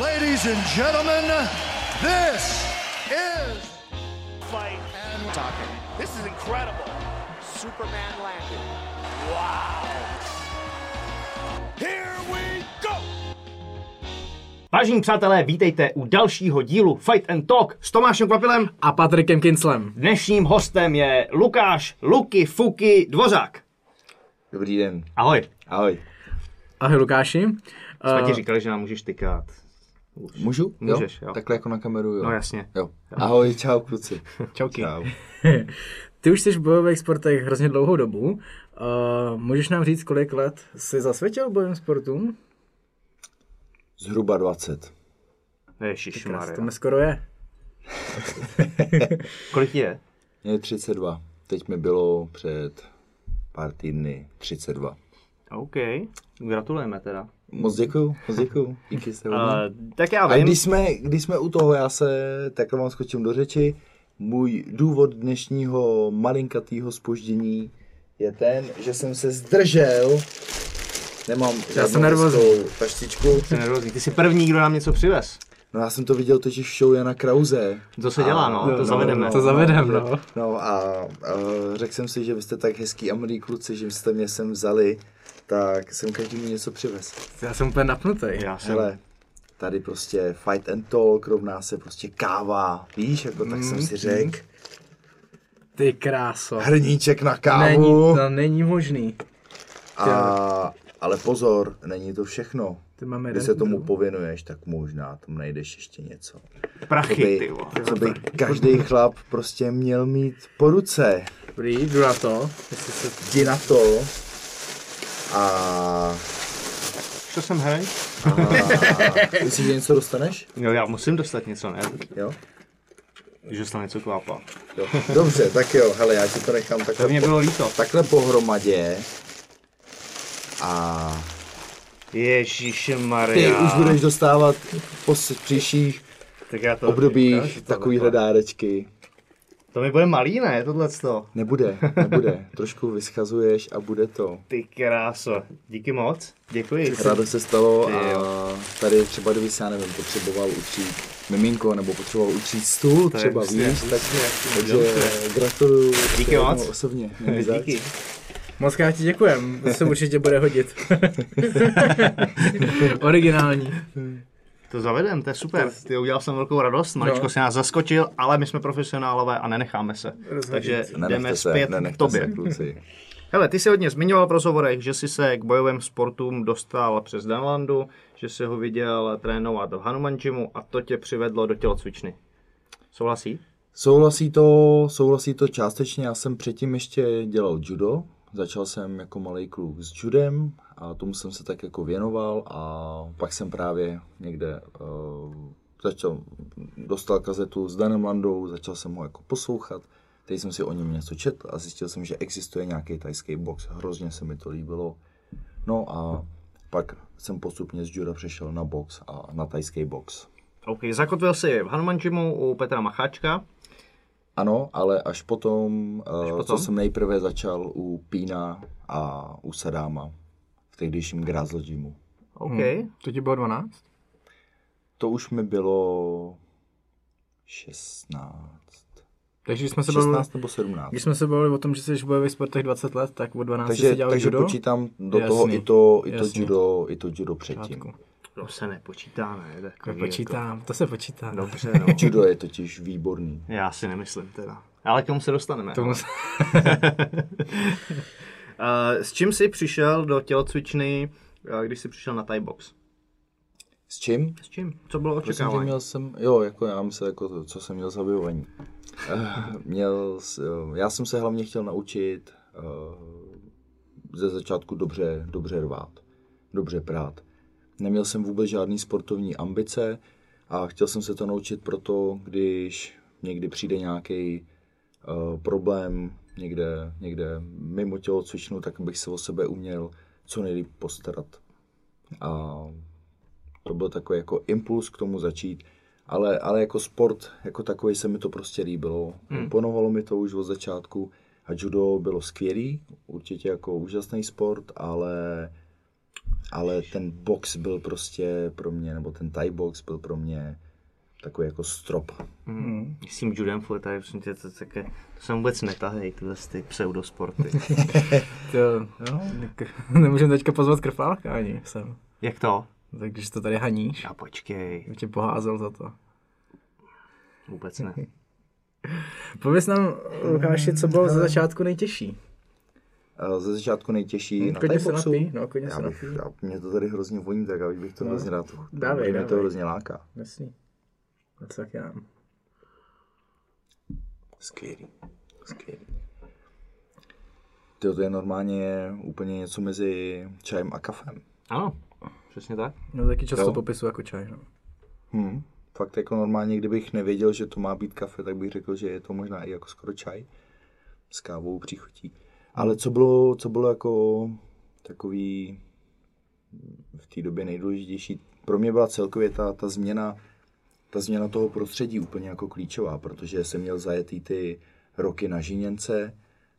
Ladies and gentlemen, this is fight and talking. This is incredible. Superman landed. Wow. Here we go. Vážení přátelé, vítejte u dalšího dílu Fight and Talk s Tomášem Kvapilem. a Patrikem Kinslem. Dnešním hostem je Lukáš Luky Fuky Dvořák. Dobrý den. Ahoj. Ahoj. Ahoj Lukáši. Jsme Eh, ti říkali, že nám můžeš tykat. Už. Můžu? Můžeš, jo. Takhle jako na kameru, jo. No jasně. Jo. Ahoj, čau kluci. Čauky. Čau. Ty už jsi v bojových sportech hrozně dlouhou dobu. Uh, můžeš nám říct, kolik let jsi zasvětil bojovým sportům? Zhruba 20. Ježišmarja. To mi skoro je. Kolik je? Je 32. Teď mi bylo před pár týdny 32. OK. Gratulujeme teda. Moc děkuju, moc děkuju. Díky se Uh, tak já A vím. když jsme, když jsme u toho, já se takhle vám skočím do řeči. Můj důvod dnešního malinkatého spoždění je ten, že jsem se zdržel. Nemám žádnou jsem nervózní. taštičku. Jsi nervózní. Ty jsi první, kdo nám něco přivez. No já jsem to viděl totiž v show Jana Krause. To se dělá, no. To zavedeme. To zavedem, no. No a, a řekl jsem si, že vy jste tak hezký a milí kluci, že jste mě sem vzali, tak jsem každému něco přivez. Já jsem úplně napnutý. Já jsem... Hele, tady prostě fight and talk, rovná se prostě káva, víš, jako tak jsem si řekl. Ty kráso. Hrníček na kávu. Není, to není možný. A, ale pozor, není to všechno. Ty máme Když se tomu druh. pověnuješ, tak možná tam najdeš ještě něco. Co Prachy, ty by, vole. co by každý chlap prostě měl mít po ruce. Dobrý, jdu na to. Jestli se... Jdi na to. A, Co jsem hraň? a myslíš, že něco dostaneš? Jo, já musím dostat něco, ne? Jo? Že dostal něco kvápa. jo. Dobře, tak jo, hele, já ti to nechám To takhle, mě bylo líto. takhle pohromadě. A ty Ježišmarja. už budeš dostávat po příštích tak já to, obdobích takovýhle dárečky. To mi bude malý, ne, tohleto. Nebude, nebude. Trošku vyschazuješ a bude to. Ty kráso. Díky moc. Děkuji. Rádo se stalo Ty a tady třeba, kdyby se, já nevím, potřeboval utřít miminko nebo potřeboval utřít stůl To je třeba, prostě víš, tak, jasně, takže dobře. gratuluju. Díky moc. Osobně. Díky. Moc krát ti děkujem, to se určitě bude hodit. Originální. To zavedem, to je super. Ty udělal jsem velkou radost, maličko No. si nás zaskočil, ale my jsme profesionálové a nenecháme se. Takže Nenechte jdeme se, zpět k nenechte tobě. se, kluci. Hele, ty jsi hodně zmiňoval v rozhovorech, že jsi se k bojovým sportům dostal přes Danlandu, že jsi ho viděl trénovat v Hanuman Gymu a to tě přivedlo do tělocvičny. Souhlasí? Souhlasí to, souhlasí to částečně. Já jsem předtím ještě dělal judo. Začal jsem jako malý kluk s judem a tomu jsem se tak jako věnoval a pak jsem právě někde uh, začal, dostal kazetu s Danem Landou, začal jsem ho jako poslouchat. Teď jsem si o něm něco četl a zjistil jsem, že existuje nějaký tajský box. Hrozně se mi to líbilo. No a pak jsem postupně z juda přešel na box a na tajský box. OK, zakotvil jsi v Hanuman u Petra Macháčka. Ano, ale až potom, až potom? co jsem nejprve začal u Pína a u Sadáma v tehdejším Grázl Gymu. OK. Hmm. To ti bylo 12? To už mi bylo 16. Takže když jsme se bavili, 16 nebo 17. když jsme se bavili o tom, že jsi v bojových sportech 20 let, tak od 12 jsi Takže, dělal takže judo? počítám do Jasný, toho i to, i to, jasný. judo, i to judo předtím. To se nepočítá, ne? Takový Nepočítám, to se počítá. Jako... Dobře, no. Judo je totiž výborný. Já si nemyslím teda. Ale k tomu se dostaneme. Tomu se... Eh, S čím jsi přišel do tělocvičny, eh, když jsi přišel na Thai box? S čím? S čím? Co bylo Prosím očekávání? měl jsem, jo, jako já myslím, jako to, co jsem měl za vybavení. Eh, měl, já jsem se hlavně chtěl naučit ze začátku dobře, dobře rvát, dobře prát. Neměl jsem vůbec žádný sportovní ambice a chtěl jsem se to naučit proto, když někdy přijde nějaký uh, problém někde, někde mimo tělocvičnu, tak bych se o sebe uměl co nejlíp postarat. A to byl takový jako impuls k tomu začít. Ale, ale jako sport, jako takový se mi to prostě líbilo. Hmm. Imponovalo mi to už od začátku a judo bylo skvělý, určitě jako úžasný sport, ale ale ten box byl prostě pro mě, nebo ten Thai box byl pro mě takový jako strop. Mm. S tím judem full tady, prosím tě, to, také, to jsem vůbec netahej, tyhle ty pseudosporty. To, no, nemůžeme teďka pozvat krpálka ani sem. Jak to? Takže to tady haníš. A počkej, Já tě poházel za to. vůbec ne. Pověz nám, Lukáši, co bylo za začátku nejtěžší. A Ze začátku nejtěžší na Klidně Thai se napij, no, klidně já se bych, napij. já, mě to tady hrozně voní, tak já bych to hrozně rád. Dávej, mě to dávej. hrozně láká. Jasný. No tak já. Skvělý. Skvělý. Tyjo, to je normálně úplně něco mezi čajem a kafem. Ano, přesně tak. No taky často Jo. popisu jako čaj, no. Hmm. Fakt jako normálně, kdybych nevěděl, že to má být kafe, tak bych řekl, že je to možná i jako skoro čaj s kávou příchutí. Ale co bylo, co bylo jako takový v té době nejdůležitější, pro mě byla celkově ta, ta změna ta změna toho prostředí úplně jako klíčová, protože jsem měl zajetý ty roky na Žiněnce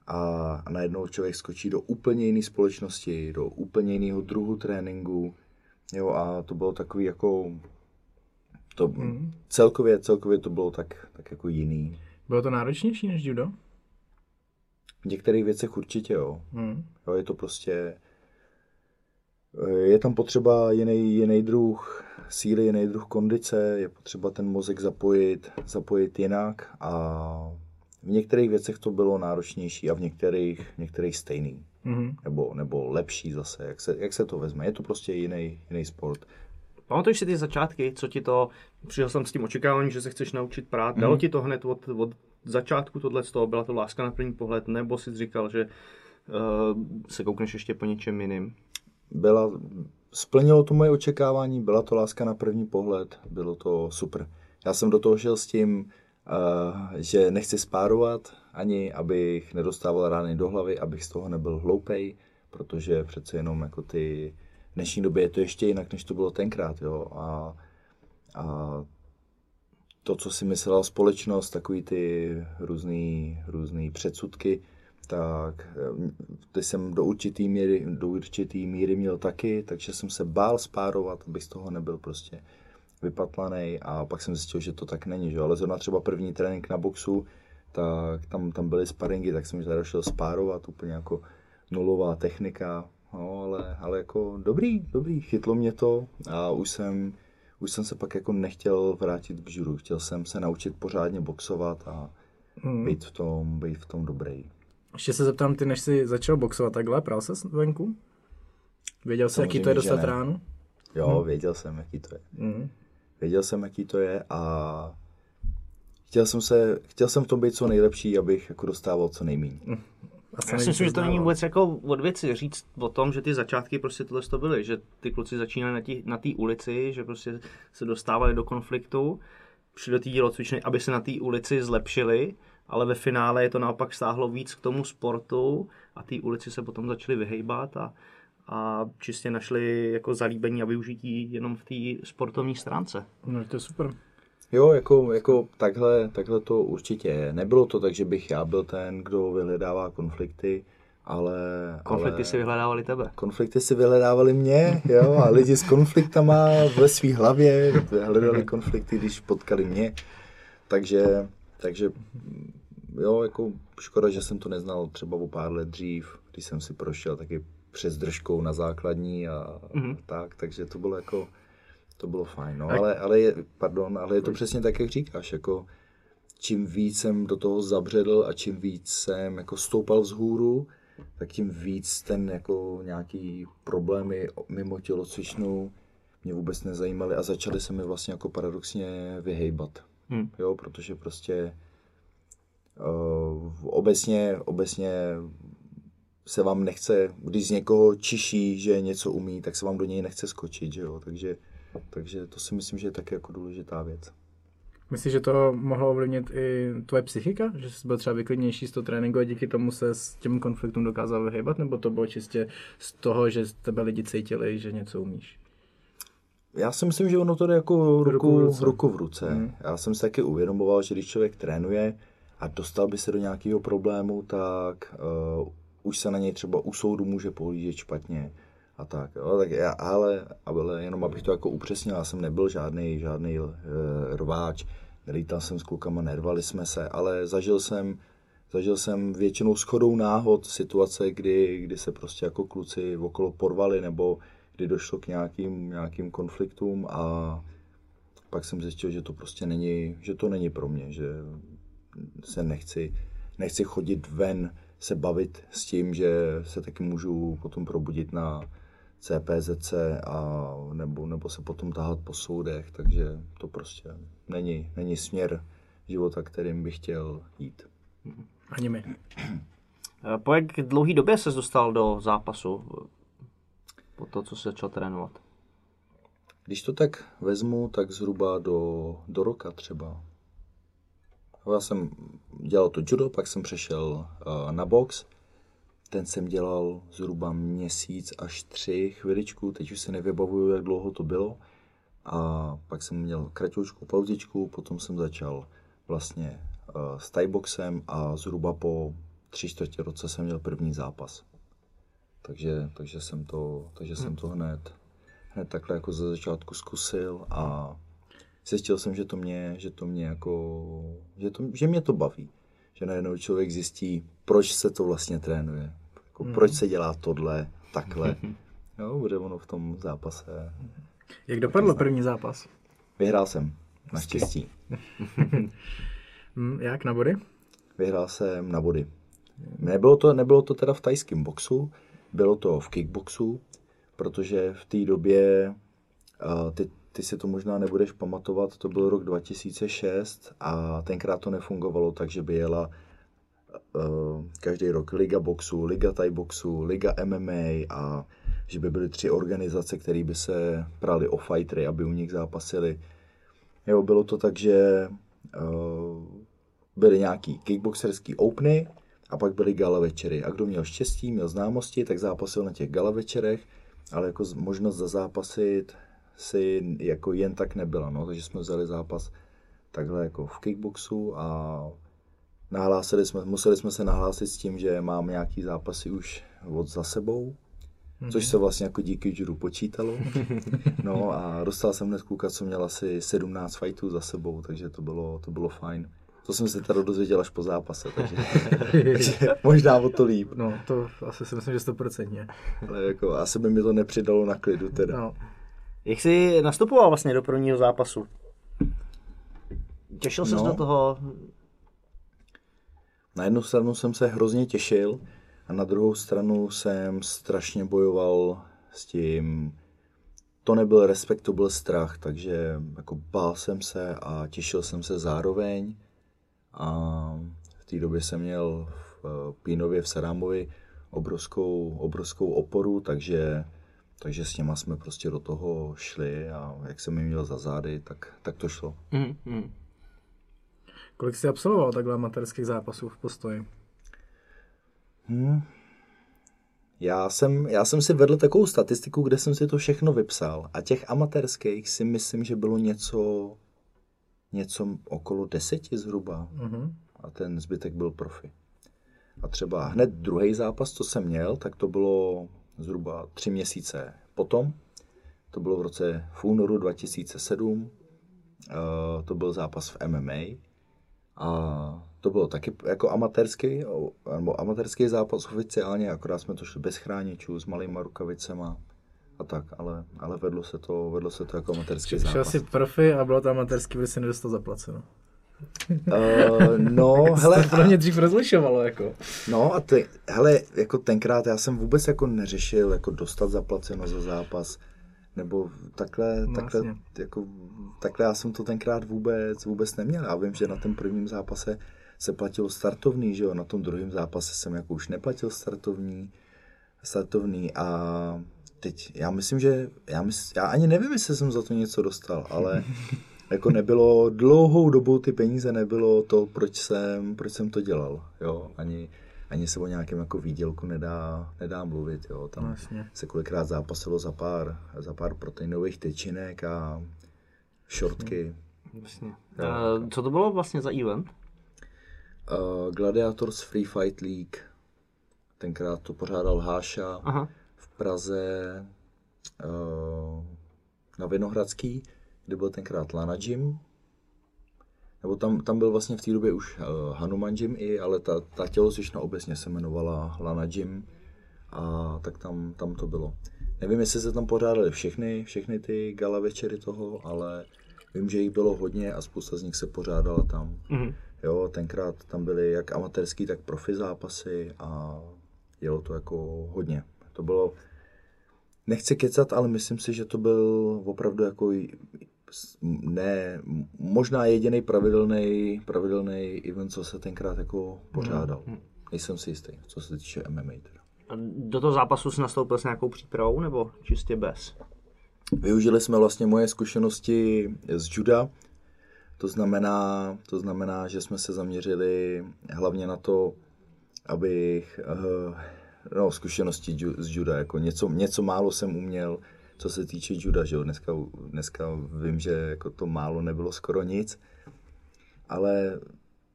a, a najednou člověk skočí do úplně jiné společnosti, do úplně jiného druhu tréninku, jo, a to bylo takový jako, to mm. celkově, celkově to bylo tak, tak jako jiný. Bylo to náročnější než judo? V některých věcech určitě, jo. Hmm. jo je to prostě, je tam potřeba jiný, jiný druh síly, jiný druh kondice, je potřeba ten mozek zapojit, zapojit jinak a v některých věcech to bylo náročnější a v některých, v některých stejný. Mhm. Nebo, nebo lepší zase, jak se, jak se to vezme. Je to prostě jiný, jiný sport. Pamatuješ si ty začátky, co ti to, přišel jsem s tím očekáváním, že se chceš naučit prát, mm. dalo ti to hned od, od začátku tohle z toho, byla to láska na první pohled, nebo jsi říkal, že uh, se koukneš ještě po něčem jiným? Byla, splnilo to moje očekávání, byla to láska na první pohled, bylo to super. Já jsem do toho šel s tím, uh, že nechci spárovat, ani abych nedostával rány do hlavy, abych z toho nebyl hloupej, protože přece jenom jako ty v dnešní době je to ještě jinak, než to bylo tenkrát, jo, a, a to, co si myslela společnost, takový ty různý, různý předsudky, tak ty jsem do určitý, míry, do určitý míry měl taky, takže jsem se bál spárovat, abych z toho nebyl prostě vypatlaný a pak jsem zjistil, že to tak není, že? ale zrovna třeba první trénink na boxu, tak tam, tam byly sparingy, tak jsem teda šel spárovat, úplně jako nulová technika, no, ale, ale jako dobrý, dobrý, chytlo mě to a už jsem, už jsem se pak jako nechtěl vrátit k žuru, chtěl jsem se naučit pořádně boxovat a Hmm. být v tom, být v tom dobrý. Ještě se zeptám, ty než jsi začal boxovat takhle, prál se venku? Věděl jsi, jaký to je dostat ránu? Jo, věděl jsem, jaký to je. Mhm. Věděl jsem, jaký to je a chtěl jsem, se, chtěl jsem v tom být co nejlepší, abych jako dostával co nejméně. Já si myslím, že to není vůbec jako od věci říct o tom, že ty začátky prostě tohle to byly, že ty kluci začínali na té na ulici, že prostě se dostávali do konfliktu, šli do té tělocvičny, aby se na té ulici zlepšili, ale ve finále je to naopak stáhlo víc k tomu sportu a té ulici se potom začali vyhejbat a, a čistě našli jako zalíbení a využití jenom v té sportovní stránce. No, to je super. Jo, jako, jako takhle, takhle to určitě je. Nebylo to tak, že bych já byl ten, kdo vyhledává konflikty, ale... Konflikty ale... si vyhledávali tebe. Konflikty si vyhledávali mě, jo, a lidi s konfliktama ve své hlavě hledali konflikty, když potkali mě. Takže, takže jo, jako škoda, že jsem to neznal třeba o pár let dřív, když jsem si prošel taky přes držkou na základní a Mhm. tak, takže to bylo jako, to bylo fajn, no, ale, ale je, pardon, ale je to přesně tak, jak říkáš, jako čím víc jsem do toho zabředl a čím víc jsem jako stoupal vzhůru, tak tím víc ten jako nějaký problémy mimo tělocvičnu mě vůbec nezajímaly a začaly se mi vlastně jako paradoxně vyhejbat. Hmm. Jo, protože prostě uh, obecně, obecně se vám nechce, když z někoho čiší, že něco umí, tak se vám do něj nechce skočit, že jo, takže, takže to si myslím, že je taky jako důležitá věc. Myslíš, že to mohlo ovlivnit i tvoje psychika? Že jsi byl třeba vyklidnější z toho tréninku a díky tomu se s těm konfliktům dokázal vyhýbat? Nebo to bylo čistě z toho, že z tebe lidi cítili, že něco umíš? Já si myslím, že ono to jde jako ruku, Ruku v ruce. ruku v ruce. Hmm. Já jsem si taky uvědomoval, že když člověk trénuje a dostal by se do nějakého problému, tak uh, už se na něj třeba u soudu může pohlížet špatně. A tak, jo, tak já, ale, ale jenom abych to jako upřesnil, já jsem nebyl žádný, žádný e, rváč, nelítal jsem s klukama, nervali jsme se, ale zažil jsem, zažil jsem většinou shodou náhod situace, kdy, kdy se prostě jako kluci okolo porvali, nebo kdy došlo k nějakým, nějakým konfliktům a pak jsem zjistil, že to prostě není, že to není pro mě, že se nechci, nechci chodit ven, se bavit s tím, že se taky můžu potom probudit na CPZC a nebo, nebo se potom tahat po soudech, takže to prostě není, není směr života, kterým bych chtěl jít. Ani my. Eh, Po jak dlouhý době se dostal do zápasu? Po to, co se začal trénovat? Když to tak vezmu, tak zhruba do, do roka třeba. Já jsem dělal to judo, pak jsem přešel uh, na box. Ten jsem dělal zhruba měsíc až tři chviličku, teď už si nevybavuju, jak dlouho to bylo. A pak jsem měl kratoučku pauzičku, potom jsem začal vlastně uh, s Thaiboxem a zhruba po tři čtvrtě roce jsem měl první zápas. Takže, takže jsem to, takže jsem to hned, hned takhle jako ze začátku zkusil a zjistil jsem, že to mě, že to mě jako, že, to, že mě to baví. Že najednou člověk zjistí, proč se to vlastně trénuje. Jako, Proč se dělá tohle, takhle. Jo, bude ono v tom zápase. Jak dopadl první zápas? Vyhrál jsem, naštěstí. Hm, jak na body? Vyhrál jsem na body. Nebylo to, nebylo to teda v tajském boxu, bylo to v kickboxu, protože v té době, ty, ty si to možná nebudeš pamatovat, to byl rok 2006 a tenkrát to nefungovalo tak, že by jela každý rok Liga boxu, Liga Thai boxu, Liga MMA a že by byly tři organizace, které by se prali o fightery, aby u nich zápasili. Jo, bylo to tak, že uh, byly nějaký kickboxerský openy a pak byly gala večery. A kdo měl štěstí, měl známosti, tak zápasil na těch gala večerech, ale jako možnost zazápasit si jako jen tak nebyla, no, takže jsme vzali zápas takhle jako v kickboxu a nahlásili jsme, museli jsme se nahlásit s tím, že mám nějaký zápasy už od za sebou, což se vlastně jako díky judu počítalo. No a dostal jsem hned kluka, co měl asi 17 fightů za sebou, takže to bylo, to bylo fajn. To jsem se teda dozvěděl až po zápase, takže, takže možná o to líp. No, to asi si myslím, že stoprocentně. Ale jako asi by mi to nepřidalo na klidu teda. No, Jak jsi nastupoval vlastně do prvního zápasu? Těšil jsi No. do toho? Na jednu stranu jsem se hrozně těšil a na druhou stranu jsem strašně bojoval s tím, to nebyl respekt, to byl strach, takže jako bál jsem se a těšil jsem se zároveň a v té době jsem měl v eh, Pínově v Sarámovi obrovskou, obrovskou oporu, takže, takže s něma jsme prostě do toho šli a jak jsem je měl za zády, tak, tak to šlo. Mm, mm. Kolik jsi absolvoval takhle amatérských zápasů v postoji? Já jsem, já jsem si vedl takovou statistiku, kde jsem si to všechno vypsal a těch amatérských si myslím, že bylo něco, něco okolo deseti zhruba Mhm. a ten zbytek byl profi. A třeba hned druhý zápas, co jsem měl, tak to bylo zhruba tři měsíce potom. To bylo v roce v únoru 2007. Eh, to byl zápas v MMA. A to bylo taky jako amatérský, nebo amatérský zápas oficiálně, akorát jsme to šli bez chráničů, s malýma rukavicema a tak, ale, ale vedlo se to, vedlo se to jako amatérský Šel zápas. jsi profi a bylo to amatérský, protože jsi nedostal zaplaceno. Uh, no, hele, to pro mě dřív rozlišovalo, jako. No a ty, hele, jako tenkrát já jsem vůbec jako neřešil jako dostat zaplaceno za zápas, nebo takhle, No, takhle, jasně. jako, takhle já jsem to tenkrát vůbec, vůbec neměl. Já vím, že na tom prvním zápase se platilo startovný, že jo, na tom druhém zápase jsem jako už neplatil startovní, startovný a teď já myslím, že, já, mysl, já ani nevím, jestli jsem za to něco dostal, ale jako nebylo, dlouhou dobu ty peníze nebylo to, proč jsem, proč jsem to dělal, jo, ani, ani se o nějakém jako výdělku nedá, nedá mluvit, jo, tam jasně. se kolikrát zápasilo za pár, za pár proteinových tyčinek a šortky. Vlastně. Uh, co to bylo vlastně za event? Uh, Gladiators Free Fight League, tenkrát to pořádal Háša, Aha. v Praze uh, na Vinohradský, kde byl tenkrát Lana Gym. Nebo tam, tam byl vlastně v té době už uh, Hanuman Gym i, ale ta, ta tělocvična obecně se jmenovala Lana Gym. A tak tam, tam to bylo. Nevím, jestli se tam pořádaly všechny, všechny ty gala večery toho, ale vím, že jich bylo hodně a spousta z nich se pořádala tam. Mhm. Jo, tenkrát tam byly jak amatérský, tak profi zápasy a jelo to jako hodně. To bylo, nechci kecat, ale myslím si, že to byl opravdu jako ne, možná jediný pravidelný, pravidelný event, co se tenkrát jako pořádal. Nejsem si jistý, co se týče MMA. Teda. A do toho zápasu jsi nastoupil s nějakou přípravou nebo čistě bez? Využili jsme vlastně moje zkušenosti z juda, to znamená, to znamená, že jsme se zaměřili hlavně na to, abych, eh, no zkušenosti z juda, jako něco, něco málo jsem uměl, co se týče juda, že jo, dneska, dneska vím, že jako to málo nebylo skoro nic, ale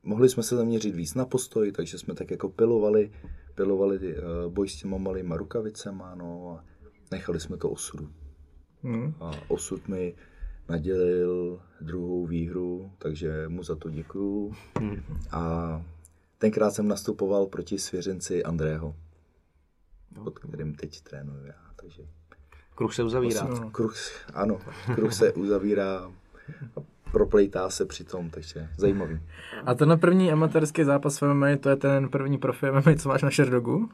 mohli jsme se zaměřit víc na postoj, takže jsme tak jako pilovali, pilovali eh, boj s těma malýma rukavicema, no a nechali jsme to osudu. Hmm. A osud mi nadělil druhou výhru, takže mu za to děkuju. A tenkrát jsem nastupoval proti svěřenci Andrého, pod kterým teď trénuju já. Takže Kruh se uzavírá. kruh, ano, kruh se uzavírá a proplejtá se přitom, takže zajímavý. A ten první amatérský zápas v MMA, to je ten první profi MMA, co máš na Sherdogu?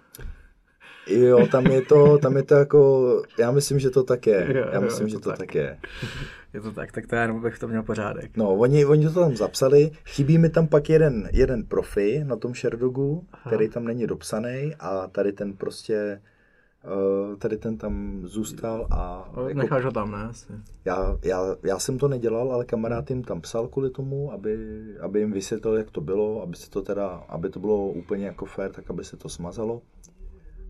Jo, tam je to, tam je to jako, já myslím, že to tak je. Jo, Já jo, myslím, je že to to tak. tak je. Je to tak, tak to já jenom bych to měl pořádek. No, oni, oni to tam zapsali, chybí mi tam pak jeden, jeden profi na tom Sherdogu, který tam není dopsaný a tady ten prostě, tady ten tam zůstal a No, jako, Necháš ho tam, ne? Asi. já, já, já jsem to nedělal, ale kamarád jim tam psal kvůli tomu, aby, aby jim vysvětlil, jak to bylo, aby se to teda, aby to bylo úplně jako fair, tak aby se to smazalo.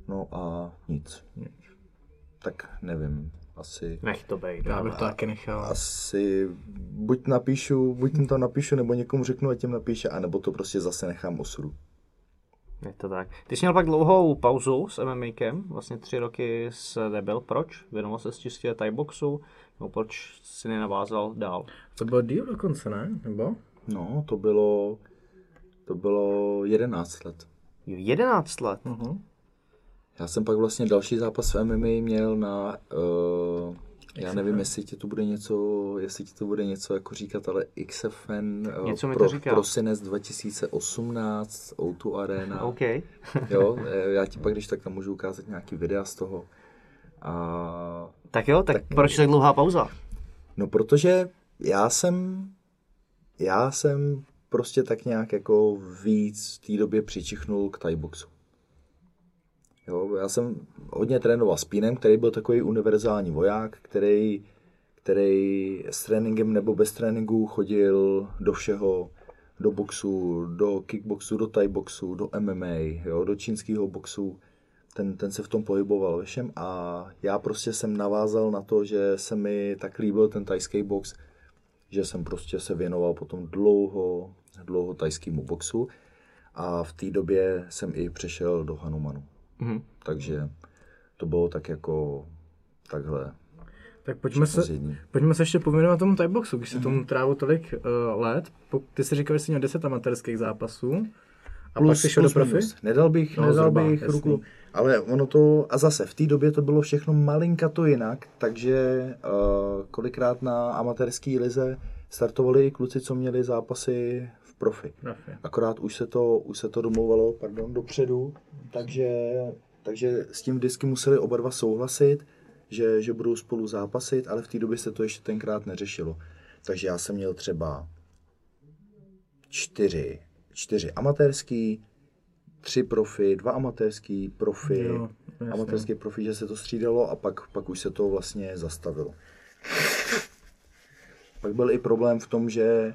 No a nic. Tak nevím, asi... Nech to bejt. Já bych to taky nechal. asi buď napíšu, buď jim to napíšu, nebo někomu řeknu, ať jim napíše, anebo to prostě zase nechám osudu. Je to tak. Ty jsi měl pak dlouhou pauzu s MMAkem, vlastně tři roky se nebyl. Proč? Věnoval se čistě Thai boxu? Nebo proč si nenavázal dál? To bylo díl dokonce, ne? Nebo? No, to bylo, to bylo 11 let. Jo, 11 let. Uh-huh. Já jsem pak vlastně další zápas v MMA měl na, uh, já nevím, jestli ti to bude něco, jestli ti to bude něco jako říkat, ale XFN uh, Něco mi to prosinec 2018, O2 Arena. OK. Jo, eh, já ti pak, když tak tam můžu ukázat nějaký videa z toho. A Tak jo, tak, tak proč tak dlouhá pauza? No protože já jsem, já jsem prostě tak nějak jako víc v té době přičichnul k Thai boxu. Jo, já jsem hodně trénoval s Pínem, který byl takový univerzální voják, který, který s tréninkem nebo bez tréninku chodil do všeho, do boxu, do kickboxu, do thai boxu, do MMA, jo, do čínského boxu. Ten, ten se v tom pohyboval ve všem a já prostě jsem navázal na to, že se mi tak líbil ten tajský box, že jsem prostě se věnoval potom dlouho, dlouho tajskému boxu a v té době jsem i přešel do Hanumanu. Mhm. Takže to bylo tak jako takhle. Tak pojďme se, pojďme se ještě pověnovat tomu Thai boxu, když jsi tomu trávil tolik uh, let. Ty jsi říkal, že jsi měl 10 amatérských zápasů. A pak jsi šel do profi? minus. Nedal bych, No, nedal zhruba, bych jasný. ruku. Ale ono to, a zase v té době to bylo všechno malinka to jinak, takže uh, kolikrát na amatérské lize startovali kluci, co měli zápasy profi. Profi. Akorát už se to, už se to domlouvalo, pardon, dopředu, takže, takže s tím vždycky museli oba dva souhlasit, že, že budou spolu zápasit, ale v té době se to ještě tenkrát neřešilo. Takže já jsem měl třeba čtyři, čtyři amatérský, tři profi, dva amatérský profi, Jo, jasně. amatérský profi, že se to střídalo a pak, pak už se to vlastně zastavilo. Pak byl i problém v tom, že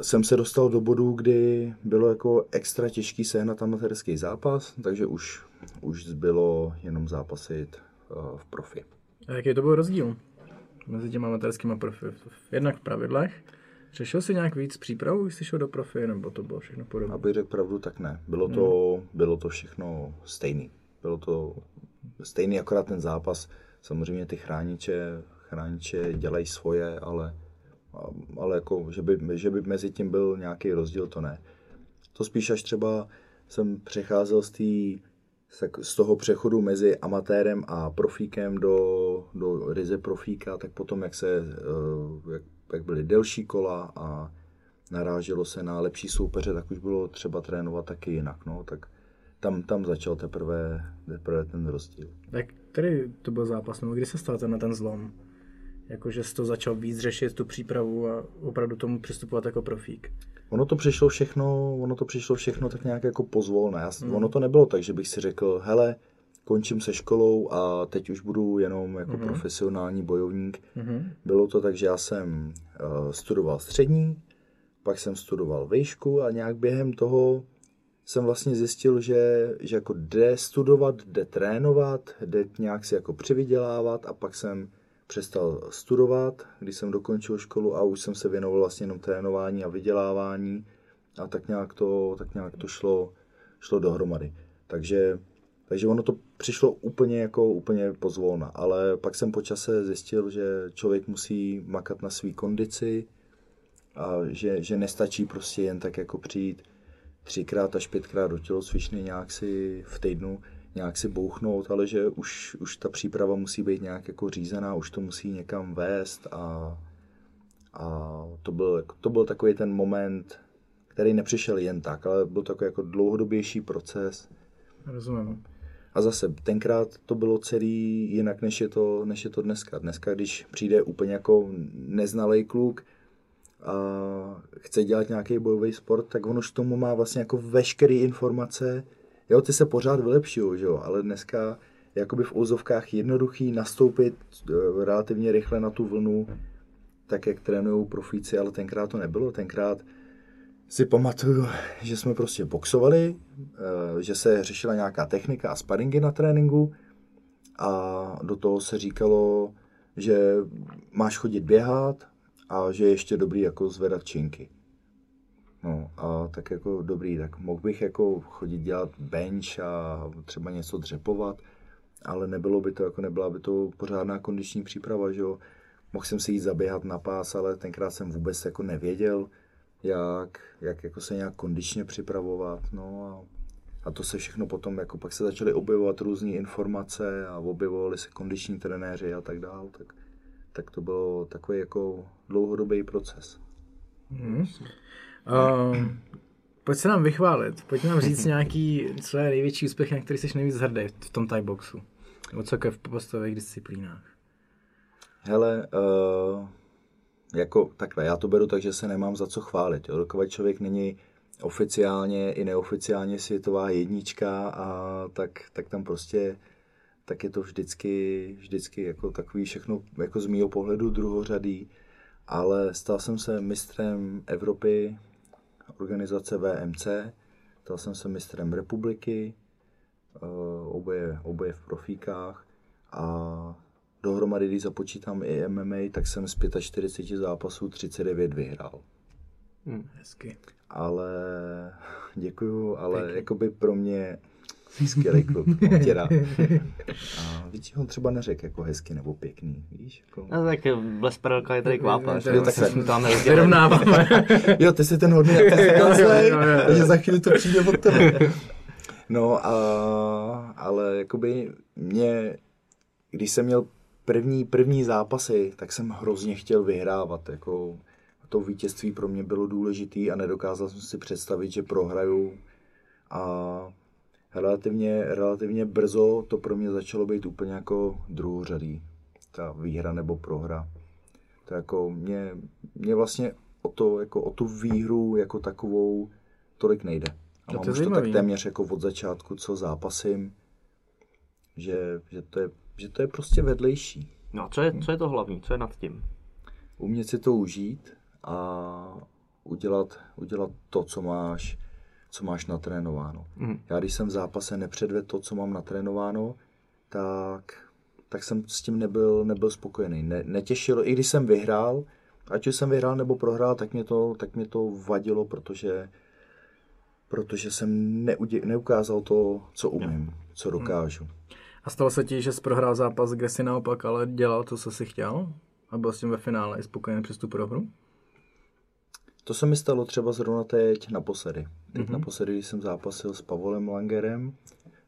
jsem se dostal do bodu, kdy bylo jako extra těžký sehnat amatérský zápas, takže už, už zbylo jenom zápasit uh, v profi. A jaký to byl rozdíl mezi těma amatérskými profi? Jednak v pravidlech. Řešil jsi nějak víc přípravu, když jsi šel do profi, nebo to bylo všechno podobné? Abych řekl pravdu, tak ne. Bylo to, bylo to všechno stejný. Bylo to stejný akorát ten zápas. Samozřejmě ty chrániče, chrániče dělají svoje, ale, ale jako, že by, že by mezi tím byl nějaký rozdíl, to ne. To spíš až třeba jsem přecházel z, tý, z toho přechodu mezi amatérem a profíkem do, do ryze profíka, tak potom, jak, se, eh, jak, jak byly delší kola a naráželo se na lepší soupeře, tak už bylo třeba trénovat taky jinak. No, tak tam, tam začal teprve, teprve ten rozdíl. Tak který to byl zápas, nebo kdy se stal ten, ten zlom? Jakože jsi to začal víc řešit, tu přípravu a opravdu tomu přistupovat jako profík. Ono to přišlo všechno, ono to přišlo všechno tak nějak jako pozvolné. Já, mm. Ono to nebylo tak, že bych si řekl, hele, končím se školou a teď už budu jenom jako mm. profesionální bojovník. Mm. Bylo to tak, že já jsem uh, studoval střední, pak jsem studoval výšku a nějak během toho jsem vlastně zjistil, že, že jako jde studovat, jde trénovat, jde nějak si jako přivydělávat a pak jsem přestal studovat, když jsem dokončil školu a už jsem se věnoval vlastně jenom trénování a vydělávání a tak nějak to, tak nějak to šlo, šlo dohromady. Takže, takže ono to přišlo úplně jako úplně pozvolna, ale pak jsem po čase zjistil, že člověk musí makat na své kondici a že, že nestačí prostě jen tak jako přijít třikrát až pětkrát do tělocvičny nějak si v týdnu nějak si bouchnout, ale že už, už ta příprava musí být nějak jako řízená, už to musí někam vést a, a to, byl, to byl takový ten moment, který nepřišel jen tak, ale byl takový jako dlouhodobější proces. Rozumím. A zase, tenkrát to bylo celý jinak, než je to, než je to dneska. Dneska, když přijde úplně jako neznalý kluk, a chce dělat nějaký bojový sport, tak on už tomu má vlastně jako veškeré informace, Jo, ty se pořád vylepšují, jo, ale dneska jakoby v úzovkách jednoduchý nastoupit eh, relativně rychle na tu vlnu, tak jak trénují profíci, ale tenkrát to nebylo. Tenkrát si pamatuju, že jsme prostě boxovali, eh, že se řešila nějaká technika a sparingy na tréninku a do toho se říkalo, že máš chodit běhat a že je ještě dobrý jako zvedat činky. No a tak jako dobrý, tak mohl bych jako chodit dělat bench a třeba něco dřepovat, ale nebylo by to, jako nebyla by to pořádná kondiční příprava, že jo. Mohl jsem si jít zaběhat na pás, ale tenkrát jsem vůbec jako nevěděl, jak, jak jako se nějak kondičně připravovat, no a, a to se všechno potom, jako pak se začaly objevovat různé informace a objevovali se kondiční trenéři a tak dál, tak, tak to bylo takový jako dlouhodobý proces. Mm. Uh, pojď se nám vychválit, pojď nám říct nějaký své největší úspěch, na který jsi nejvíc hrdý v tom Thai boxu. Nebo celkem v postových disciplínách. Hele, uh, jako takhle, já to beru tak, že se nemám za co chválit. Jo. Dokud člověk není oficiálně i neoficiálně světová jednička a tak, tak tam prostě tak je to vždycky, vždycky jako takový všechno jako z mýho pohledu druhořadý, ale stal jsem se mistrem Evropy organizace VMC, stal jsem se mistrem republiky, eh, oboje, oboje v profíkách a dohromady, když započítám i MMA, tak jsem z 45 zápasů 39 vyhrál. Hmm, hezky. Ale děkuju, ale Pěkný. jakoby pro mě skvělý kluk, tě rád. A víš, on třeba neřekl jako hezky nebo pěkný, víš? Jako... No tak Les Perelka je tady kvápa, jo, tak jsme tam Vyrovnáváme. jo, ty jsi ten hodný jak takže za chvíli to přijde od tebe. No, a, ale jakoby mě, když jsem měl první, první zápasy, tak jsem hrozně chtěl vyhrávat, jako to vítězství pro mě bylo důležitý a nedokázal jsem si představit, že prohraju a relativně, relativně brzo to pro mě začalo být úplně jako druhořadý. Ta výhra nebo prohra. To jako mě, mě vlastně o, to, jako o tu výhru jako takovou tolik nejde. A mám to už to tak téměř jako od začátku, co zápasím, že, že, to, je, že to je prostě vedlejší. No a co je, co je to hlavní? Co je nad tím? Umět si to užít a udělat, udělat to, co máš, co máš natrénováno. Mm. Já když jsem v zápase nepředvedl to, co mám natrénováno, tak, tak jsem s tím nebyl, nebyl spokojený. Ne, netěšilo, i když jsem vyhrál, ať už jsem vyhrál nebo prohrál, tak mě to, tak mě to vadilo, protože, protože jsem neudě, neukázal to, co umím, co dokážu. A stalo se ti, že jsi prohrál zápas, kde si naopak ale dělal to, co jsi chtěl? A byl s tím ve finále i spokojený přes tu prohru? To se mi stalo třeba zrovna teď naposledy. Teď mm-hmm. naposledy, když jsem zápasil s Pavolem Langerem,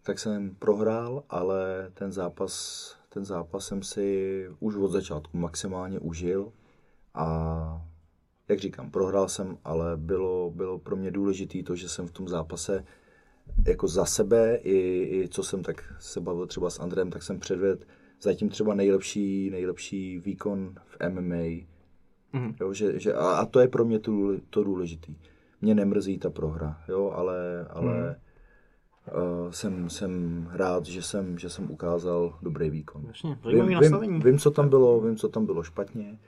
tak jsem prohrál, ale ten zápas, ten zápas jsem si už od začátku maximálně užil a jak říkám, prohrál jsem, ale bylo, bylo pro mě důležité to, že jsem v tom zápase jako za sebe, i, i co jsem tak se bavil třeba s Andrem, tak jsem předvedl zatím třeba nejlepší, nejlepší výkon v MMA. Mm. Jo, že, že, a, a to je pro mě to, to důležité. Mě nemrzí ta prohra, jo, ale, ale mm. uh, jsem, jsem rád, že jsem, že jsem ukázal dobrý výkon. Jasně, vím, vím, vím, co tam bylo, vím, co tam bylo špatně.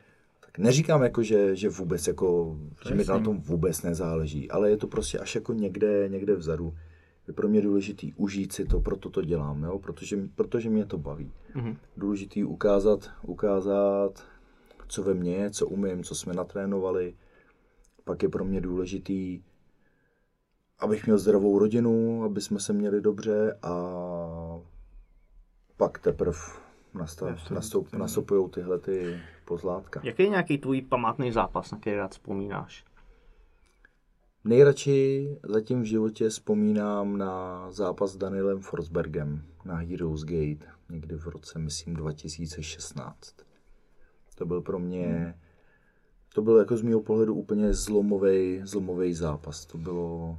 Tak neříkám jako, že, že vůbec jako, že mi na tom vůbec nezáleží, ale je to prostě až jako někde, někde vzadu je pro mě důležitý užít si to, proto to dělám, jo? Protože, protože mě to baví. Mm-hmm. Důležitý ukázat, ukázat, co ve mně je, co umím, co jsme natrénovali. Pak je pro mě důležitý, abych měl zdravou rodinu, aby jsme se měli dobře a pak teprve nastup, nastup, nastupují tyhle ty pozlátka. Jaký je nějaký tvůj památný zápas, na který rád vzpomínáš? Nejradši zatím v životě vzpomínám na zápas s Danielem Forsbergem na Heroes Gate někdy v roce, myslím, 2016. To byl pro mě, to byl jako z mého pohledu úplně zlomový, zlomový zápas. To bylo,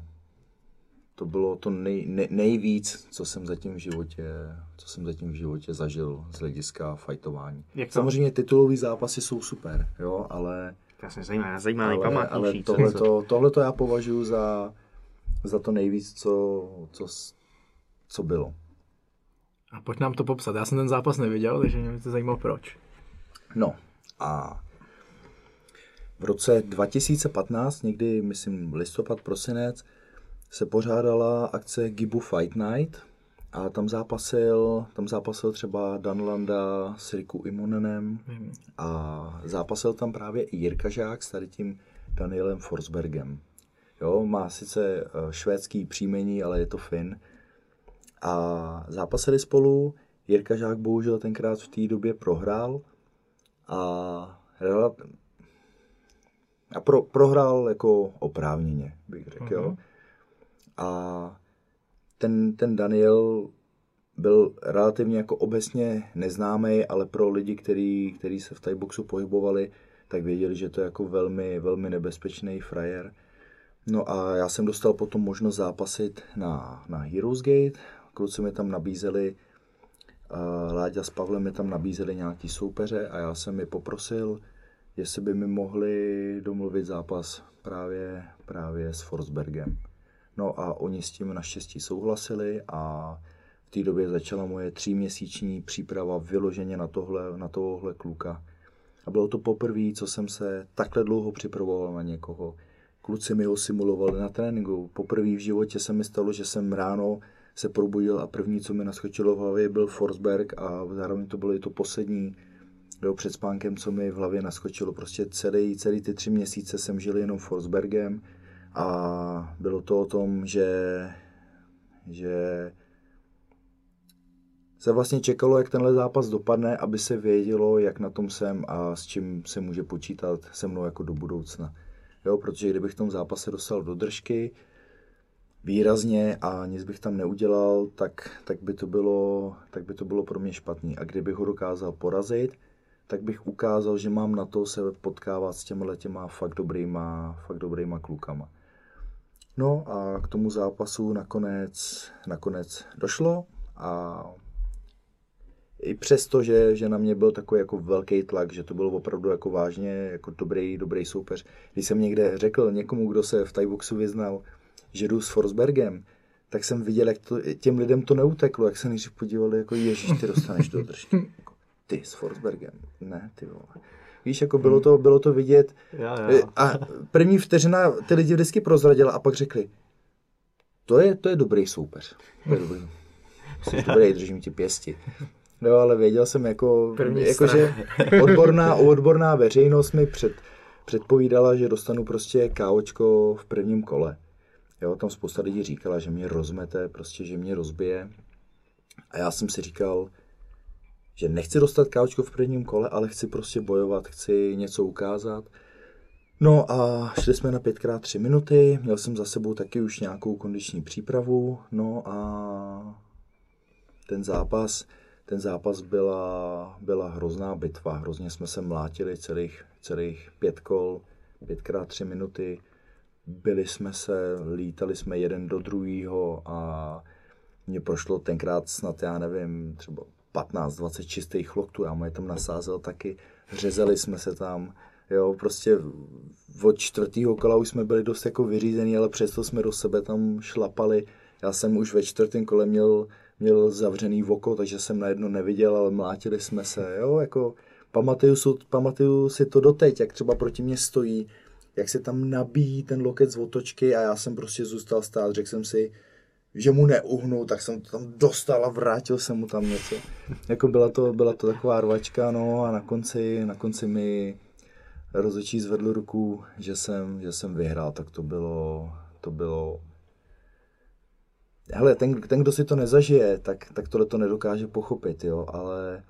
to bylo to nej, nej, nejvíc, co jsem zatím v životě, co jsem zatím v životě zažil z hlediska fajtování. Samozřejmě titulový zápasy jsou super, jo, ale Krásně zajímavé, zajímavý ale, ale tohleto, tohleto já považuji za, za to nejvíc, co, co, co bylo. A pojď nám to popsat. Já jsem ten zápas neviděl, takže mě to zajímalo proč. No a v roce 2015, někdy myslím listopad, prosinec, se pořádala akce Gibu Fight Night, a tam zápasil, tam zápasil třeba Dan Landa s Riku Imonenem mm. a zápasil tam právě i Jirka Žák s tady tím Danielem Forsbergem. Jo, má sice eh, švédský příjmení, ale je to Fin. A zápasili spolu, Jirka Žák bohužel tenkrát v té době prohrál a, a pro, prohrál jako oprávněně, bych řekl, mm-hmm. jo. Mhm. A ten, ten Daniel byl relativně jako obecně neznámý, ale pro lidi, kteří který se v Thai boxu pohybovali, tak věděli, že to je jako velmi, velmi nebezpečný frajer. No a já jsem dostal potom možnost zápasit na, na Heroes Gate. Kluci mi tam nabízeli, Láďa s Pavlem mi tam nabízeli nějaký soupeře a já jsem mi poprosil, jestli by mi mohli domluvit zápas právě, právě s Forsbergem. No a oni s tím naštěstí souhlasili a v té době začala moje tříměsíční příprava vyloženě na, tohle, na tohohle kluka. A bylo to poprvé, co jsem se takhle dlouho připravoval na někoho. Kluci mi ho simulovali na tréninku. Poprvé v životě se mi stalo, že jsem ráno se probudil a první, co mi naskočilo v hlavě, byl Forsberg a zároveň to bylo i to poslední jo, před spánkem, co mi v hlavě naskočilo. Prostě celý, celý ty tři měsíce jsem žil jenom Forsbergem a bylo to o tom, že, že se vlastně čekalo, jak tenhle zápas dopadne, aby se vědělo, jak na tom jsem a s čím se může počítat se mnou jako do budoucna. Jo, protože kdybych v tom zápase dostal do držky výrazně a nic bych tam neudělal, tak, tak, by to bylo, tak by to bylo pro mě špatný. A kdybych ho dokázal porazit, tak bych ukázal, že mám na to se potkávat s těma těma fakt dobrýma, fakt dobrýma klukama. No a k tomu zápasu nakonec, nakonec došlo a i přesto, že, že na mě byl takový jako velký tlak, že to bylo opravdu jako vážně jako dobrý, dobrý soupeř. Když jsem někde řekl někomu, kdo se v Thaiboxu vyznal, že jdu s Forsbergem, tak jsem viděl, jak to, těm lidem to neuteklo, jak se nejdřív podívali, jako ježíš, ty dostaneš do držky. Ty s Forsbergem. Ne, ty vole. Víš, jako bylo to, bylo to vidět. Já, já. A první vteřina ty lidi vždycky prozradila a pak řekli, to je, to je dobrý soupeř. To je dobrý. Jsi dobrý, držím ti pěsti. No, ale věděl jsem, jako, jako že odborná, odborná veřejnost mi před, předpovídala, že dostanu prostě káočko v prvním kole. Jo, tam spousta lidí říkala, že mě rozmete, prostě, že mě rozbije. A já jsem si říkal, že nechci dostat káčko v prvním kole, ale chci prostě bojovat, chci něco ukázat. No a šli jsme na 5x3 minuty, měl jsem za sebou taky už nějakou kondiční přípravu, no a ten zápas, ten zápas byla, byla hrozná bitva, hrozně jsme se mlátili celých, celých pět kol, 5x3 minuty, byli jsme se, lítali jsme jeden do druhého a mě prošlo tenkrát snad, já nevím, třeba 15-20 čistých loktů, já mu je tam nasázel taky, řezali jsme se tam, jo, prostě od čtvrtého kola už jsme byli dost jako vyřízení, ale přesto jsme do sebe tam šlapali. Já jsem už ve čtvrtém kole měl, měl zavřený oko, takže jsem najednou neviděl, ale mlátili jsme se, jo, jako pamatuju, pamatuju si to doteď, jak třeba proti mě stojí, jak se tam nabíjí ten loket z otočky a já jsem prostě zůstal stát, řekl jsem si, že mu neuhnu, tak jsem to tam dostal a vrátil jsem mu tam něco. Jako byla to, byla to taková rvačka, no a na konci, na konci mi rozhodčí zvedl ruku, že jsem, že jsem vyhrál, tak to bylo, to bylo Hele, ten, ten, kdo si to nezažije, tak, tak tohle to nedokáže pochopit, jo, ale